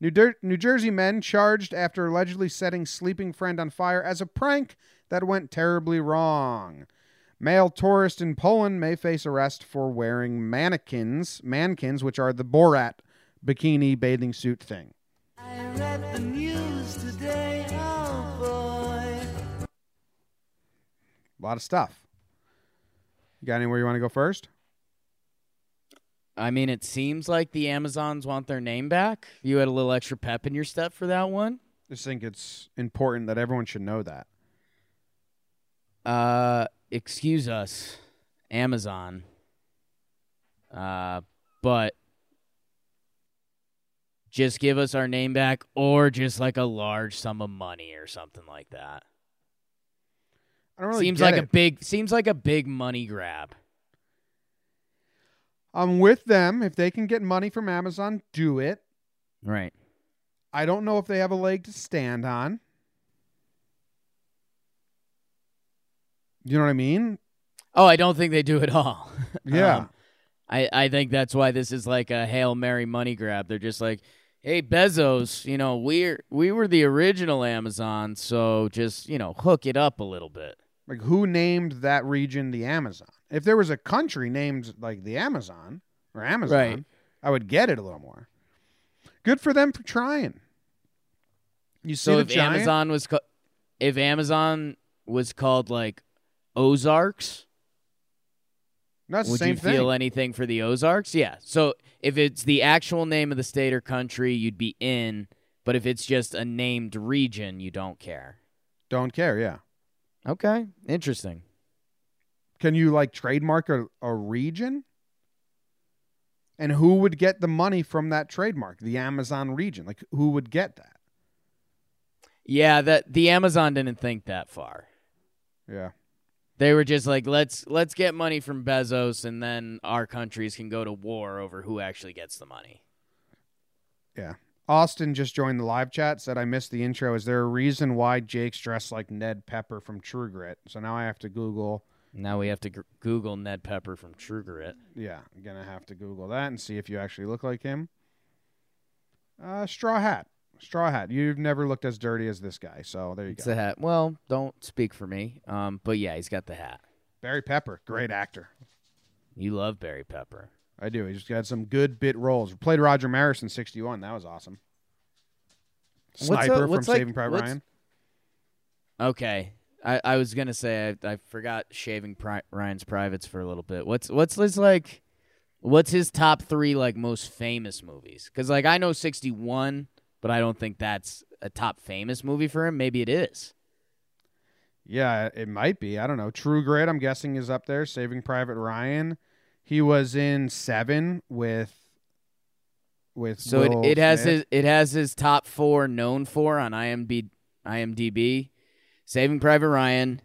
New, Der- New Jersey men charged after allegedly setting sleeping friend on fire as a prank that went terribly wrong. Male tourist in Poland may face arrest for wearing mannequins, mankins, which are the Borat bikini bathing suit thing. I read the news today, oh boy. A lot of stuff. You got anywhere you want to go first? I mean, it seems like the Amazons want their name back. You had a little extra pep in your step for that one. just think it's important that everyone should know that. Uh, excuse us, Amazon. Uh, but just give us our name back or just like a large sum of money or something like that. I don't really seems like it. a big seems like a big money grab. I'm with them. If they can get money from Amazon, do it. Right. I don't know if they have a leg to stand on. You know what I mean? Oh, I don't think they do at all. <laughs> Yeah. Um, I, I think that's why this is like a Hail Mary money grab. They're just like, hey, Bezos, you know, we're we were the original Amazon, so just, you know, hook it up a little bit. Like who named that region the Amazon? If there was a country named like the Amazon or Amazon, Right. I would get it a little more. Good for them for trying. You see So if giant? Amazon was ca- if Amazon was called like Ozarks, That's the would you feel thing. anything for the Ozarks? Yeah. So if it's the actual name of the state or country, you'd be in, but if it's just a named region, you don't care. Don't care. Yeah. Okay, interesting. Can you like trademark a, a region? And who would get the money from that trademark? The Amazon region. Like who would get that? Yeah, that the Amazon didn't think that far. Yeah. They were just like, let's let's get money from Bezos, and then our countries can go to war over who actually gets the money. Yeah. Austin just joined the live chat, said I missed the intro. Is there a reason why Jake's dressed like Ned Pepper from True Grit? So now I have to Google. Now we have to g- Google Ned Pepper from True Grit. Yeah, I'm gonna have to Google that and see if you actually look like him. Uh, straw hat, straw hat. You've never looked as dirty as this guy, so there you It's go. the hat. Well, don't speak for me. Um, but yeah, he's got the hat. Barry Pepper, great actor. You love Barry Pepper. I do. He just got some good bit roles. Played Roger Maris in '61. That was awesome. What's, Sniper from what's like- Saving Private Ryan. Okay, I, I was gonna say I, I forgot shaving Pri- Ryan's privates for a little bit. What's what's his like? What's his top three like most famous movies? Because like I know sixty one, but I don't think that's a top famous movie for him. Maybe it is. Yeah, it might be. I don't know. True Grit, I'm guessing, is up there. Saving Private Ryan. He was in Seven with with So Will it, it has Smith. his it has his top four known for on IMB, IMDb. Saving Private Ryan,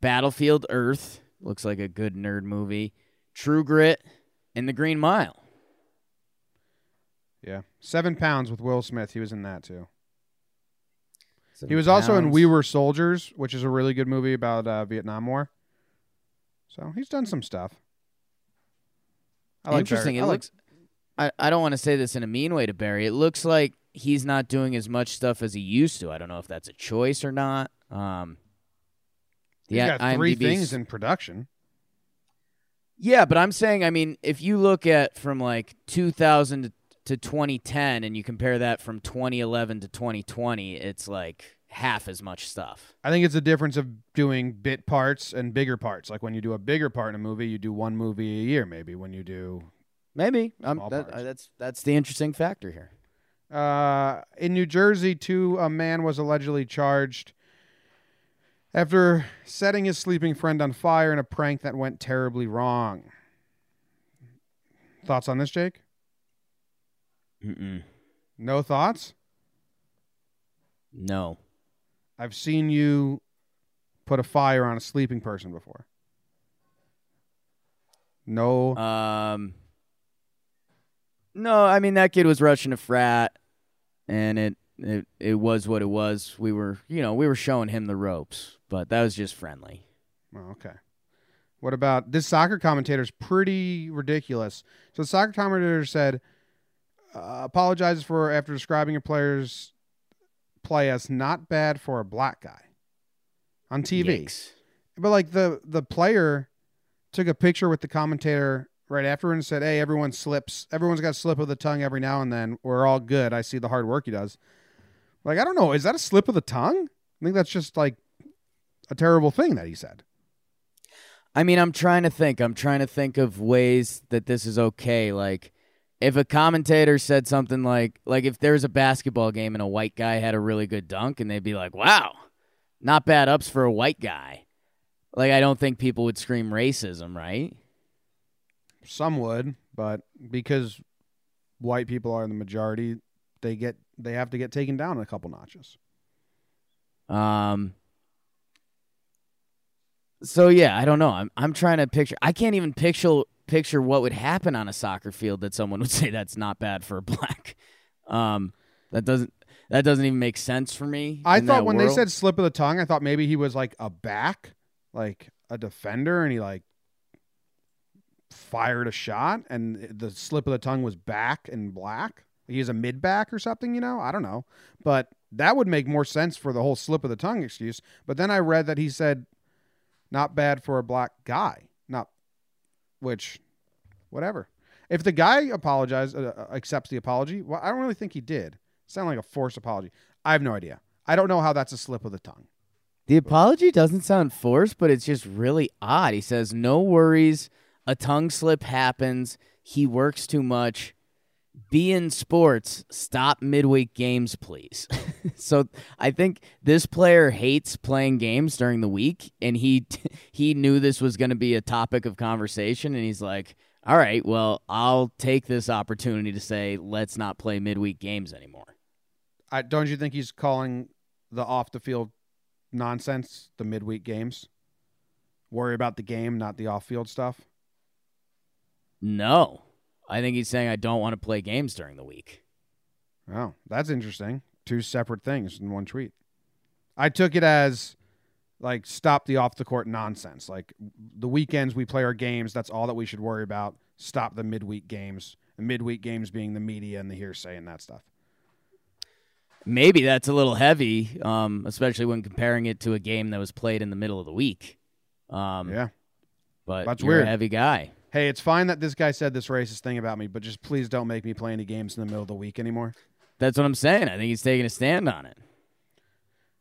Battlefield Earth looks like a good nerd movie. True Grit, and The Green Mile. Yeah Seven Pounds with Will Smith. He was in that too. he Seven was also in We Were Soldiers, which is a really good movie about uh, Vietnam War. So he's done some stuff. I like Interesting. Barry- It I like- looks. I, I don't want to say this in a mean way to Barry. It looks like he's not doing as much stuff as he used to. I don't know if that's a choice or not. Um, he's yeah, got three IMDb's things in production. Yeah, but I'm saying, I mean, if you look at from like 2000 to 2010 and you compare that from 2011 to 2020, it's like half as much stuff. I think it's a difference of doing bit parts and bigger parts. Like when you do a bigger part in a movie, you do one movie a year. Maybe when you do Maybe um, that, parts. that's that's the interesting factor here. Uh, in New Jersey, too, a man was allegedly charged after setting his sleeping friend on fire in a prank that went terribly wrong. Thoughts on this, Jake? Mm-mm. No thoughts? No. I've seen you put a fire on a sleeping person before. No. Um. No, I mean that kid was rushing a frat, and it it it was what it was. We were, you know, we were showing him the ropes, but that was just friendly. Oh, okay. What about this soccer commentator's pretty ridiculous. So the soccer commentator said, uh, apologizes for after describing a player's play as not bad for a black guy on TV. Yikes. But like the the player took a picture with the commentator right after and said, "Hey, everyone slips. Everyone's got a slip of the tongue every now and then. We're all good. I see the hard work he does." Like I don't know, is that a slip of the tongue? I think that's just like a terrible thing that he said. I mean, I'm trying to think. I'm trying to think of ways that this is okay. Like, if a commentator said something like, like if there's a basketball game and a white guy had a really good dunk, and they'd be like, "Wow, not bad ups for a white guy." Like, I don't think people would scream racism, right? Some would, but because white people are in the majority, they get they have to get taken down a couple notches. Um. So yeah, I don't know. I'm I'm trying to picture. I can't even picture picture what would happen on a soccer field that someone <laughs> would say that's not bad for a black. Um, that doesn't that doesn't even make sense for me. I thought when they said slip of the tongue, I thought maybe he was like a back, like a defender, and he like fired a shot, and the slip of the tongue was back and black. He's a mid back or something, you know? I don't know, but that would make more sense for the whole slip of the tongue excuse. But then I read that he said, "Not bad for a black guy," which, whatever. If the guy apologized, uh, uh, accepts the apology, well, I don't really think he did. Sound like a forced apology. I have no idea. I don't know how that's a slip of the tongue. The apology doesn't sound forced, but it's just really odd. He says, "No worries, a tongue slip happens. He works too much. Be in sports. Stop midweek games, please." <laughs> <laughs> so I think this player hates playing games during the week, and he <laughs> he knew this was going to be a topic of conversation, and he's like, "All right, well, I'll take this opportunity to say let's not play midweek games anymore." I don't you think he's calling the off the field nonsense the midweek games? Worry about the game, not the off field stuff. No, I think he's saying I don't want to play games during the week. Oh, that's interesting. Two separate things in one tweet. I took it as like stop the off the court nonsense. Like the weekends we play our games, that's all that we should worry about. Stop the midweek games. The midweek games being the media and the hearsay and that stuff. Maybe that's a little heavy, um, especially when comparing it to a game that was played in the middle of the week. Um, Yeah. but That's you're weird. a heavy guy. Hey, it's fine that this guy said this racist thing about me, but just please don't make me play any games in the middle of the week anymore. That's what I'm saying. I think he's taking a stand on it.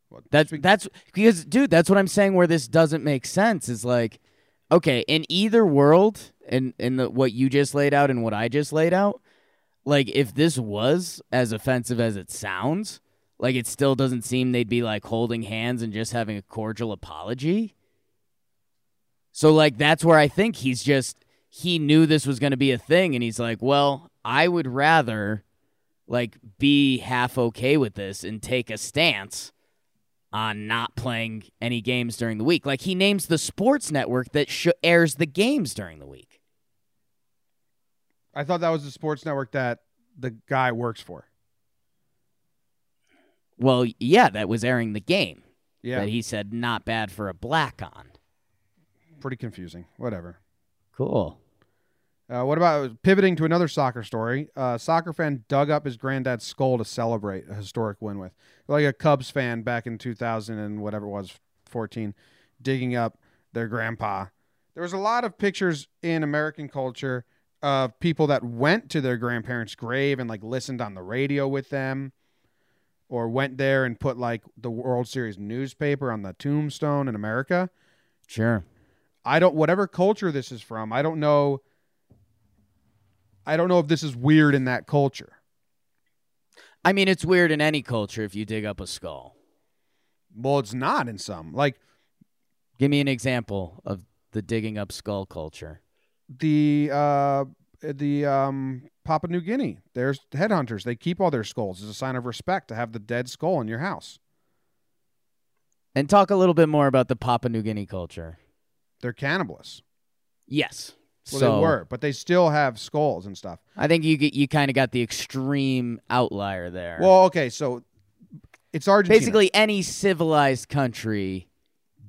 Well, That's speak- that's because, dude. That's what I'm saying. Where this doesn't make sense is like, okay, in either world, in in the what you just laid out and what I just laid out, like if this was as offensive as it sounds, like it still doesn't seem they'd be like holding hands and just having a cordial apology. So like that's where I think he's just he knew this was going to be a thing and he's like, "Well, I would rather like be half okay with this and take a stance on not playing any games during the week." Like he names the sports network that sh- airs the games during the week. I thought that was the sports network that the guy works for. Well, yeah, that was airing the game. Yeah. That he said not bad for a black on. Pretty confusing. Whatever. Cool. Uh, what about pivoting to another soccer story? Uh, soccer fan dug up his granddad's skull to celebrate a historic win with, like a Cubs fan back in 2000 and whatever it was, 14, digging up their grandpa. There was a lot of pictures in American culture of people that went to their grandparents' grave and like listened on the radio with them, or went there and put like the World Series newspaper on the tombstone in America. Sure. I don't whatever culture this is from. I don't know. I don't know if this is weird in that culture. I mean, it's weird in any culture if you dig up a skull. Well, it's not in some. Like Give me an example of the digging up skull culture. the uh the um Papua New Guinea. There's headhunters. They keep all their skulls as a sign of respect to have the dead skull in your house. And talk a little bit more about the Papua New Guinea culture. They're cannibalists. Yes. Well, so they were, but they still have skulls and stuff. I think you get, you kind of got the extreme outlier there. Well, okay, so it's Argentina. basically any civilized country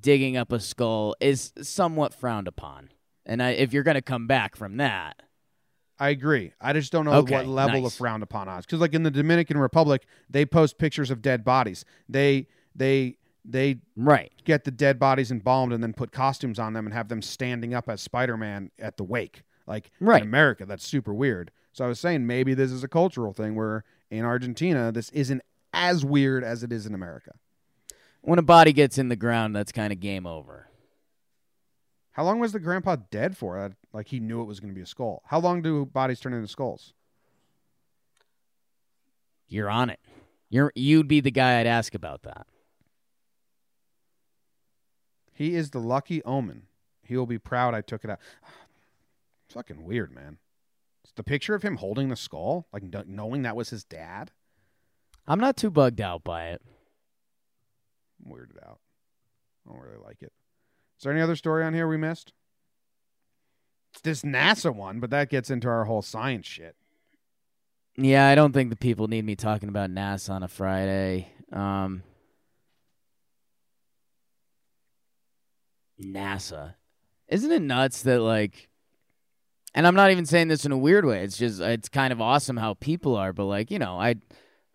digging up a skull is somewhat frowned upon. And I, if you're going to come back from that, I agree. I just don't know Okay, what level nice. of frowned upon us. Because like in the Dominican Republic, they post pictures of dead bodies. They they they right. get the dead bodies embalmed and then put costumes on them and have them standing up as Spider-Man at the wake. Like Right. in America, that's super weird. So I was saying maybe this is a cultural thing where in Argentina this isn't as weird as it is in America. When a body gets in the ground, that's kind of game over. How long was the grandpa dead for? Uh, Like he knew it was going to be a skull. How long do bodies turn into skulls? You're on it. You're you'd be the guy I'd ask about that. He is the lucky omen. He will be proud I took it out. <sighs> Fucking weird, man. It's the picture of him holding the skull, like knowing that was his dad. I'm not too bugged out by it. I'm weirded out. I don't really like it. Is there any other story on here we missed? This NASA one, but that gets into our whole science shit. Yeah, I don't think the people need me talking about NASA on a Friday. Um, NASA. Isn't it nuts that like and I'm not even saying this in a weird way. It's just it's kind of awesome how people are, but like, you know, I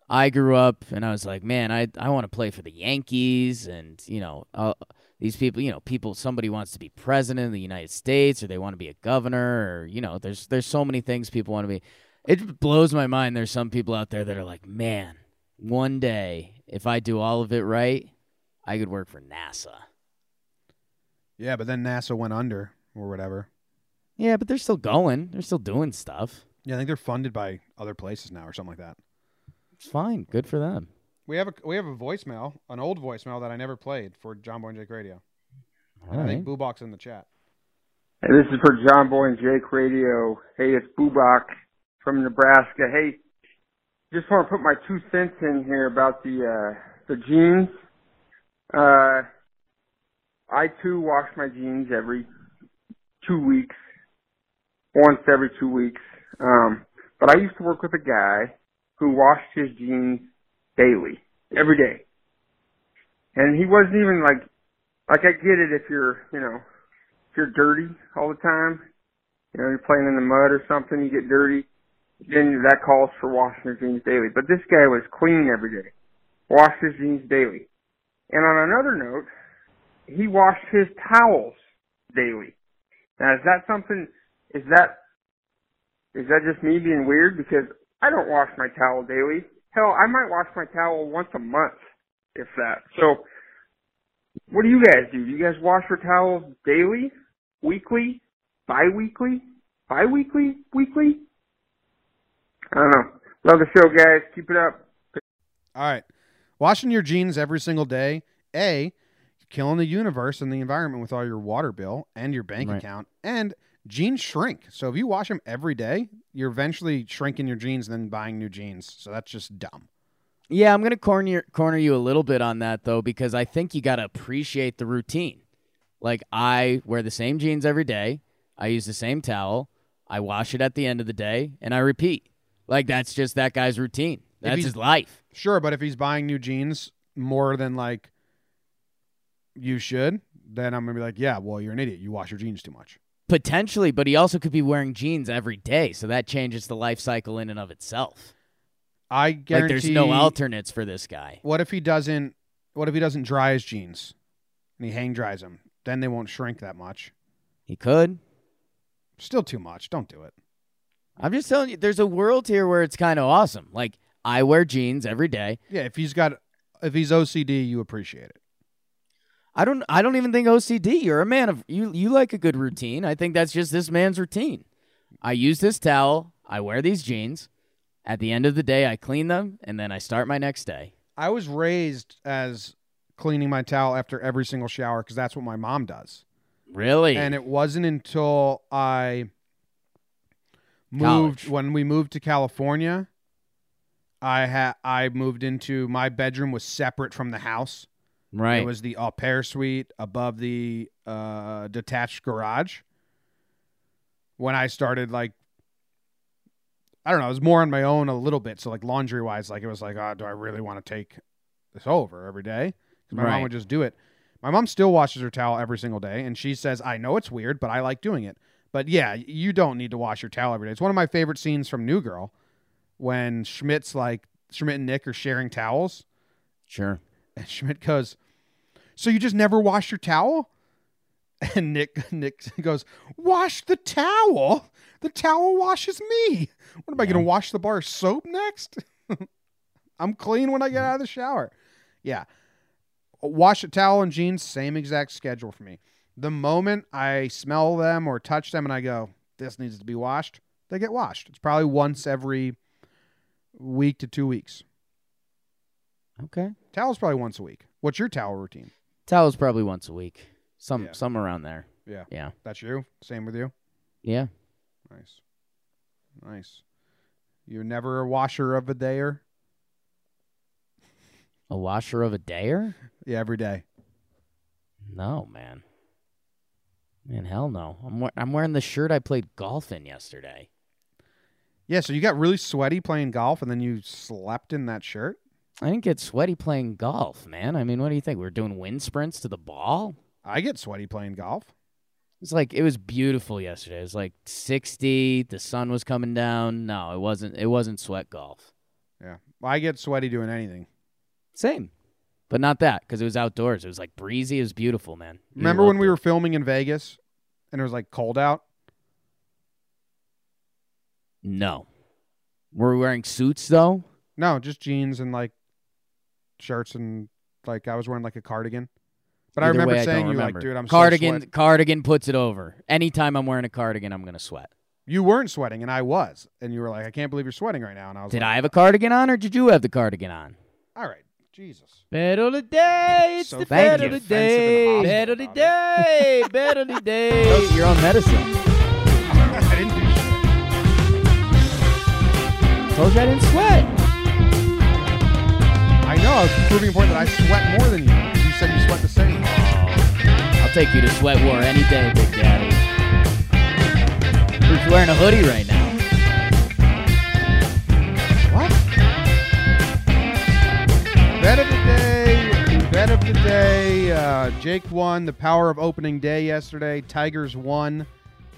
I grew up and I was like, man, I I want to play for the Yankees and, you know, uh, these people, you know, people somebody wants to be president of the United States or they want to be a governor or, you know, there's there's so many things people want to be. It blows my mind there's some people out there that are like, man, one day if I do all of it right, I could work for NASA. Yeah, but then NASA went under or whatever. Yeah, but they're still going. They're still doing stuff. Yeah, I think they're funded by other places now or something like that. It's fine. Good for them. We have a we have a voicemail, an old voicemail that I never played for John Boy and Jake Radio. All And I right. think Boobox in the chat. Hey, this is for John Boy and Jake Radio. Hey, it's Bubak from Nebraska. Hey, just want to put my two cents in here about the uh, the jeans. Uh, I too wash my jeans every two weeks, once every two weeks. Um, but I used to work with a guy who washed his jeans daily, every day, and he wasn't even like like I get it if you're you know if you're dirty all the time, you know, you're playing in the mud or something, you get dirty, then that calls for washing your jeans daily. But this guy was clean every day, washed his jeans daily. And on another note, he washed his towels daily. Now, is that something, is that, is that just me being weird? Because I don't wash my towel daily. Hell, I might wash my towel once a month, if that. So, what do you guys do? Do you guys wash your towels daily, weekly, bi-weekly, bi-weekly, weekly? I don't know. Love the show, guys. Keep it up. All right. Washing your jeans every single day, A, killing the universe and the environment with all your water bill and your bank Right. account. And jeans shrink. So if you wash them every day, you're eventually shrinking your jeans and then buying new jeans. So that's just dumb. Yeah, I'm gonna corner corner you a little bit on that though, because I think you gotta appreciate the routine. Like I wear the same jeans every day. I use the same towel. I wash it at the end of the day, and I repeat. Like that's just that guy's routine. That's his life. Sure, but if he's buying new jeans more than like you should, then I'm gonna be like, yeah, well, you're an idiot. You wash your jeans too much. Potentially, but he also could be wearing jeans every day, so that changes the life cycle in and of itself. I Like guarantee. there's no alternates for this guy. What if he doesn't? What if he doesn't dry his jeans and he hang dries them? Then they won't shrink that much. He could. Still too much. Don't do it. I'm just telling you, there's a world here where it's kind of awesome. Like I wear jeans every day. Yeah, if he's got, if he's OCD, you appreciate it. I don't I don't even think OCD. You're a man of you you like a good routine. I think that's just this man's routine. I use this towel, I wear these jeans. At the end of the day I clean them and then I start my next day. I was raised as cleaning my towel after every single shower because that's what my mom does. Really? And it wasn't until I moved College. when we moved to California. I had I moved into my bedroom was separate from the house. Right. It was the au pair suite above the uh, detached garage. When I started, like, I don't know, it was more on my own a little bit. So, like, laundry wise, like, it was like, oh, do I really want to take this over every day? Because my mom would just do it. My mom still washes her towel every single day, and she says, I know it's weird, but I like doing it. But yeah, you don't need to wash your towel every day. It's one of my favorite scenes from New Girl when Schmidt's like, Schmidt and Nick are sharing towels. sure. And Schmidt goes, "So you just never wash your towel?" <laughs> And Nick Nick <laughs> goes, "Wash the towel. The towel washes me. What am I going to wash the bar of soap next? <laughs> I'm clean when I get out of the shower." Yeah. Wash a towel and jeans, same exact schedule for me. The moment I smell them or touch them and I go, "This needs to be washed," they get washed. It's probably once every week to 2 weeks. Okay. Towel's probably once a week. What's your towel routine? Towels probably once a week. Some Yeah. some around there. Yeah. Yeah. That's you? Same with you? Yeah. Nice. Nice. You're never a washer of a dayer? A washer of a dayer? Yeah, every day. No, man. Man, hell no. I'm we- I'm wearing the shirt I played golf in yesterday. Yeah, so you got really sweaty playing golf, and then you slept in that shirt. I didn't get sweaty playing golf, man. I mean, what do you think? We are doing wind sprints to the ball? I get sweaty playing golf. It's like it was beautiful yesterday. It was like 60. The sun was coming down. No, it wasn't. It wasn't sweat golf. Yeah, I get sweaty doing anything. Same, but not that because it was outdoors. It was like breezy. It was beautiful, man. You Remember when we it. were filming in Vegas, and it was like cold out? No, were we wearing suits though? No, just jeans and like shirts and like I was wearing like a cardigan. But I remember way, saying don't you like, dude, I'm so cardigan. sweat- cardigan puts it over. Anytime I'm wearing a cardigan, I'm gonna sweat. You weren't sweating, and I was, and you were like, I can't believe you're sweating right now. And I was like, Did like, I have a cardigan on, or did you have the cardigan on? All right, Jesus. Bet of the day. It's So the thank you. of the day. Bet of <laughs> the day. Bet of the day. You're on medicine. <laughs> I didn't do shit. Told you I didn't sweat. I know. I was proving a point that I sweat more than you. You said you sweat the same. I'll take you to sweat war any day, Big Daddy. Who's wearing a hoodie right now? What? Bet of the day. Bet of the day. Uh, Jake won the power of opening day yesterday. Tigers won.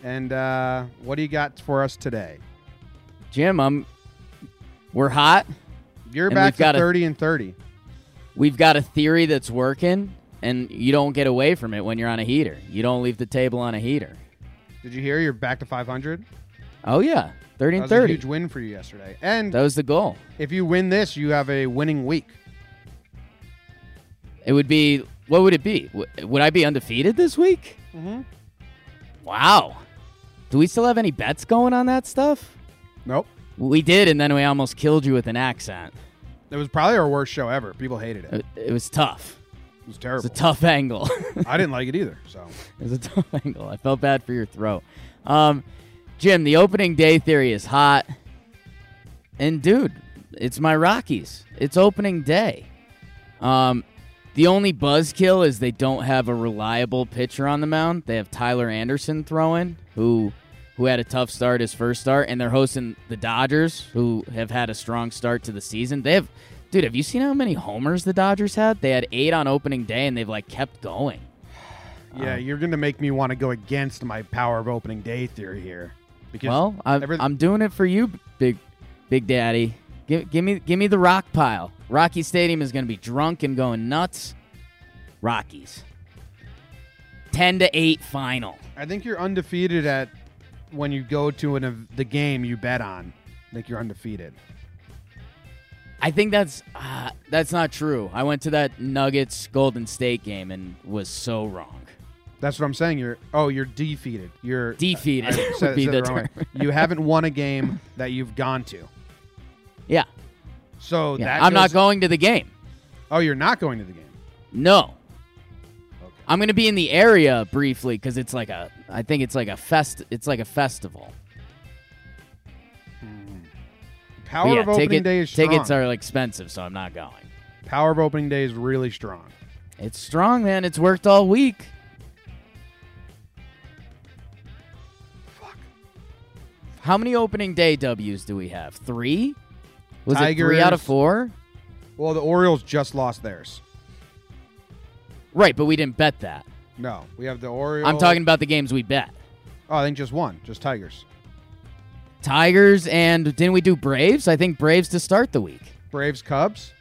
And uh, what do you got for us today? Jim, I'm. We're hot. You're And back to a- 30 and 30. We've got a theory that's working, and you don't get away from it when you're on a heater. You don't leave the table on a heater. Did you hear you're back to 500? Oh yeah, thirty That and was a thirty. huge win for you yesterday. And That was the goal. if you win this, you have a winning week. It would be. What would it be? Would I be undefeated this week? Mm-hmm. Wow. Do we still have any bets going on that stuff? Nope. We did, and then we almost killed you with an accent. It was probably our worst show ever. People hated it. It was tough. It was terrible. was a tough angle. <laughs> I didn't like it either. So <laughs> It was a tough angle. I felt bad for your throat. Um, Jim, the opening day theory is hot. And dude, it's my Rockies. It's opening day. Um, the only buzzkill is they don't have a reliable pitcher on the mound. They have Tyler Anderson throwing, who who had a tough start his first start, and they're hosting the Dodgers, who have had a strong start to the season. They have, dude, have you seen how many homers the Dodgers had? They had eight on opening day, and they've like kept going. <sighs> yeah, you're gonna make me want to go against my power of opening day theory here. Because Well, I'm, every- I'm doing it for you, big, big daddy. Give, give me, give me the rock pile. Rocky Stadium is going to be drunk and going nuts. Rockies. Ten to eight final. I think you're undefeated at when you go to an, the game you bet on. like you're undefeated. I think that's uh, that's not true. I went to that Nuggets Golden State game and was so wrong. That's what I'm saying. You're oh, you're defeated. You're Defeated I <laughs> would said- be the it wrong way. term. you <laughs> haven't won a game that you've gone to. Yeah, So yeah. that I'm not going to the game. Oh, you're not going to the game. No. I'm going to be in the area briefly because it's like a. I think it's like a fest. It's like a festival. Hmm. Power yeah, of opening ticket- day is strong. tickets are expensive, so I'm not going. Power of opening day is really strong. It's strong, man. It's worked all week. Fuck. How many opening day W's do we have? Three? Was it three out of four? Well, the Orioles just lost theirs. Right, but we didn't bet that. No, we have the Orioles. I'm talking about the games we bet. Oh, I think just one, just Tigers. Tigers and didn't we do Braves? I think Braves to start the week. Braves, Cubs.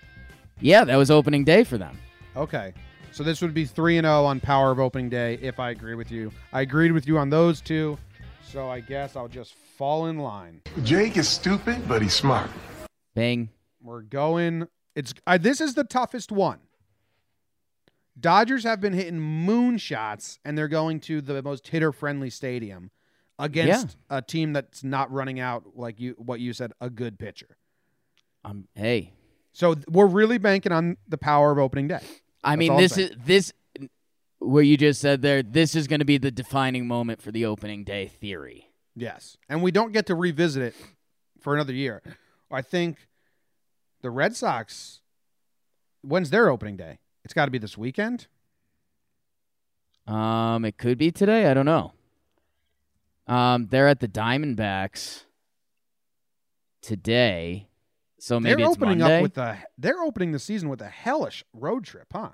Yeah, that was opening day for them. Okay, so this would be three and zero on Power of Opening Day. If I agree with you, I agreed with you on those two. So I guess I'll just fall in line. Jake is stupid, but he's smart. Bing. We're going. It's I, this is the toughest one. Dodgers have been hitting moonshots, and they're going to the most hitter-friendly stadium against a team that's not running out like you what you said a good pitcher. Um, hey, So we're really banking on the power of opening day. I That's mean this is this what you just said there. This is going to be the defining moment for the opening day theory. Yes, and we don't get to revisit it for another year. I think the Red Sox when's their opening day? It's got to be this weekend. Um, it could be today. I don't know. Um, they're at the Diamondbacks today, so maybe they're it's opening Monday. up with the. They're opening the season with a hellish road trip, huh?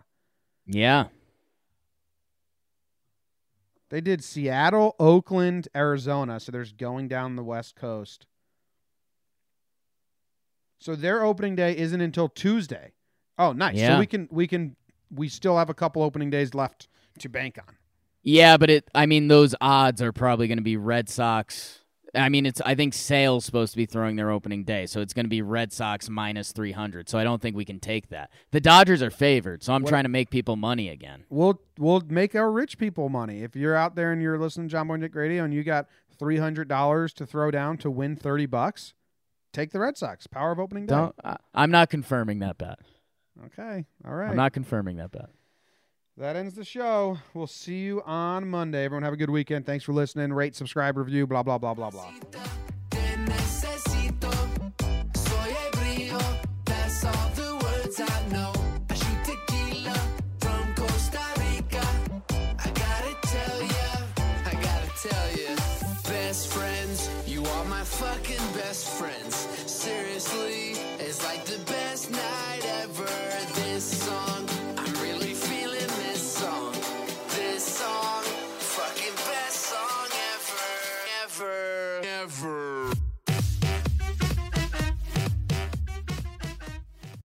yeah, They did Seattle, Oakland, Arizona. So there's going down the West Coast. So their opening day isn't until Tuesday. Oh, nice. So we can we can we still have a couple opening days left to bank on. yeah, but it. I mean, those odds are probably going to be Red Sox. I mean, it's. I think Sale's supposed to be throwing their opening day, so it's going to be Red Sox minus three hundred. So I don't think we can take that. The Dodgers are favored, so I'm What- trying to make people money again. We'll we'll make our rich people money. If you're out there and you're listening to John Boy Nick Radio and you got three hundred dollars to throw down to win thirty bucks, take the Red Sox. Power of opening day. Don't. I, I'm not confirming that bet. Okay. All right. I'm not confirming that bet. That ends the show. We'll see you on Monday. Everyone have a good weekend. Thanks for listening. Rate, subscribe, review, blah, blah, blah, blah, blah.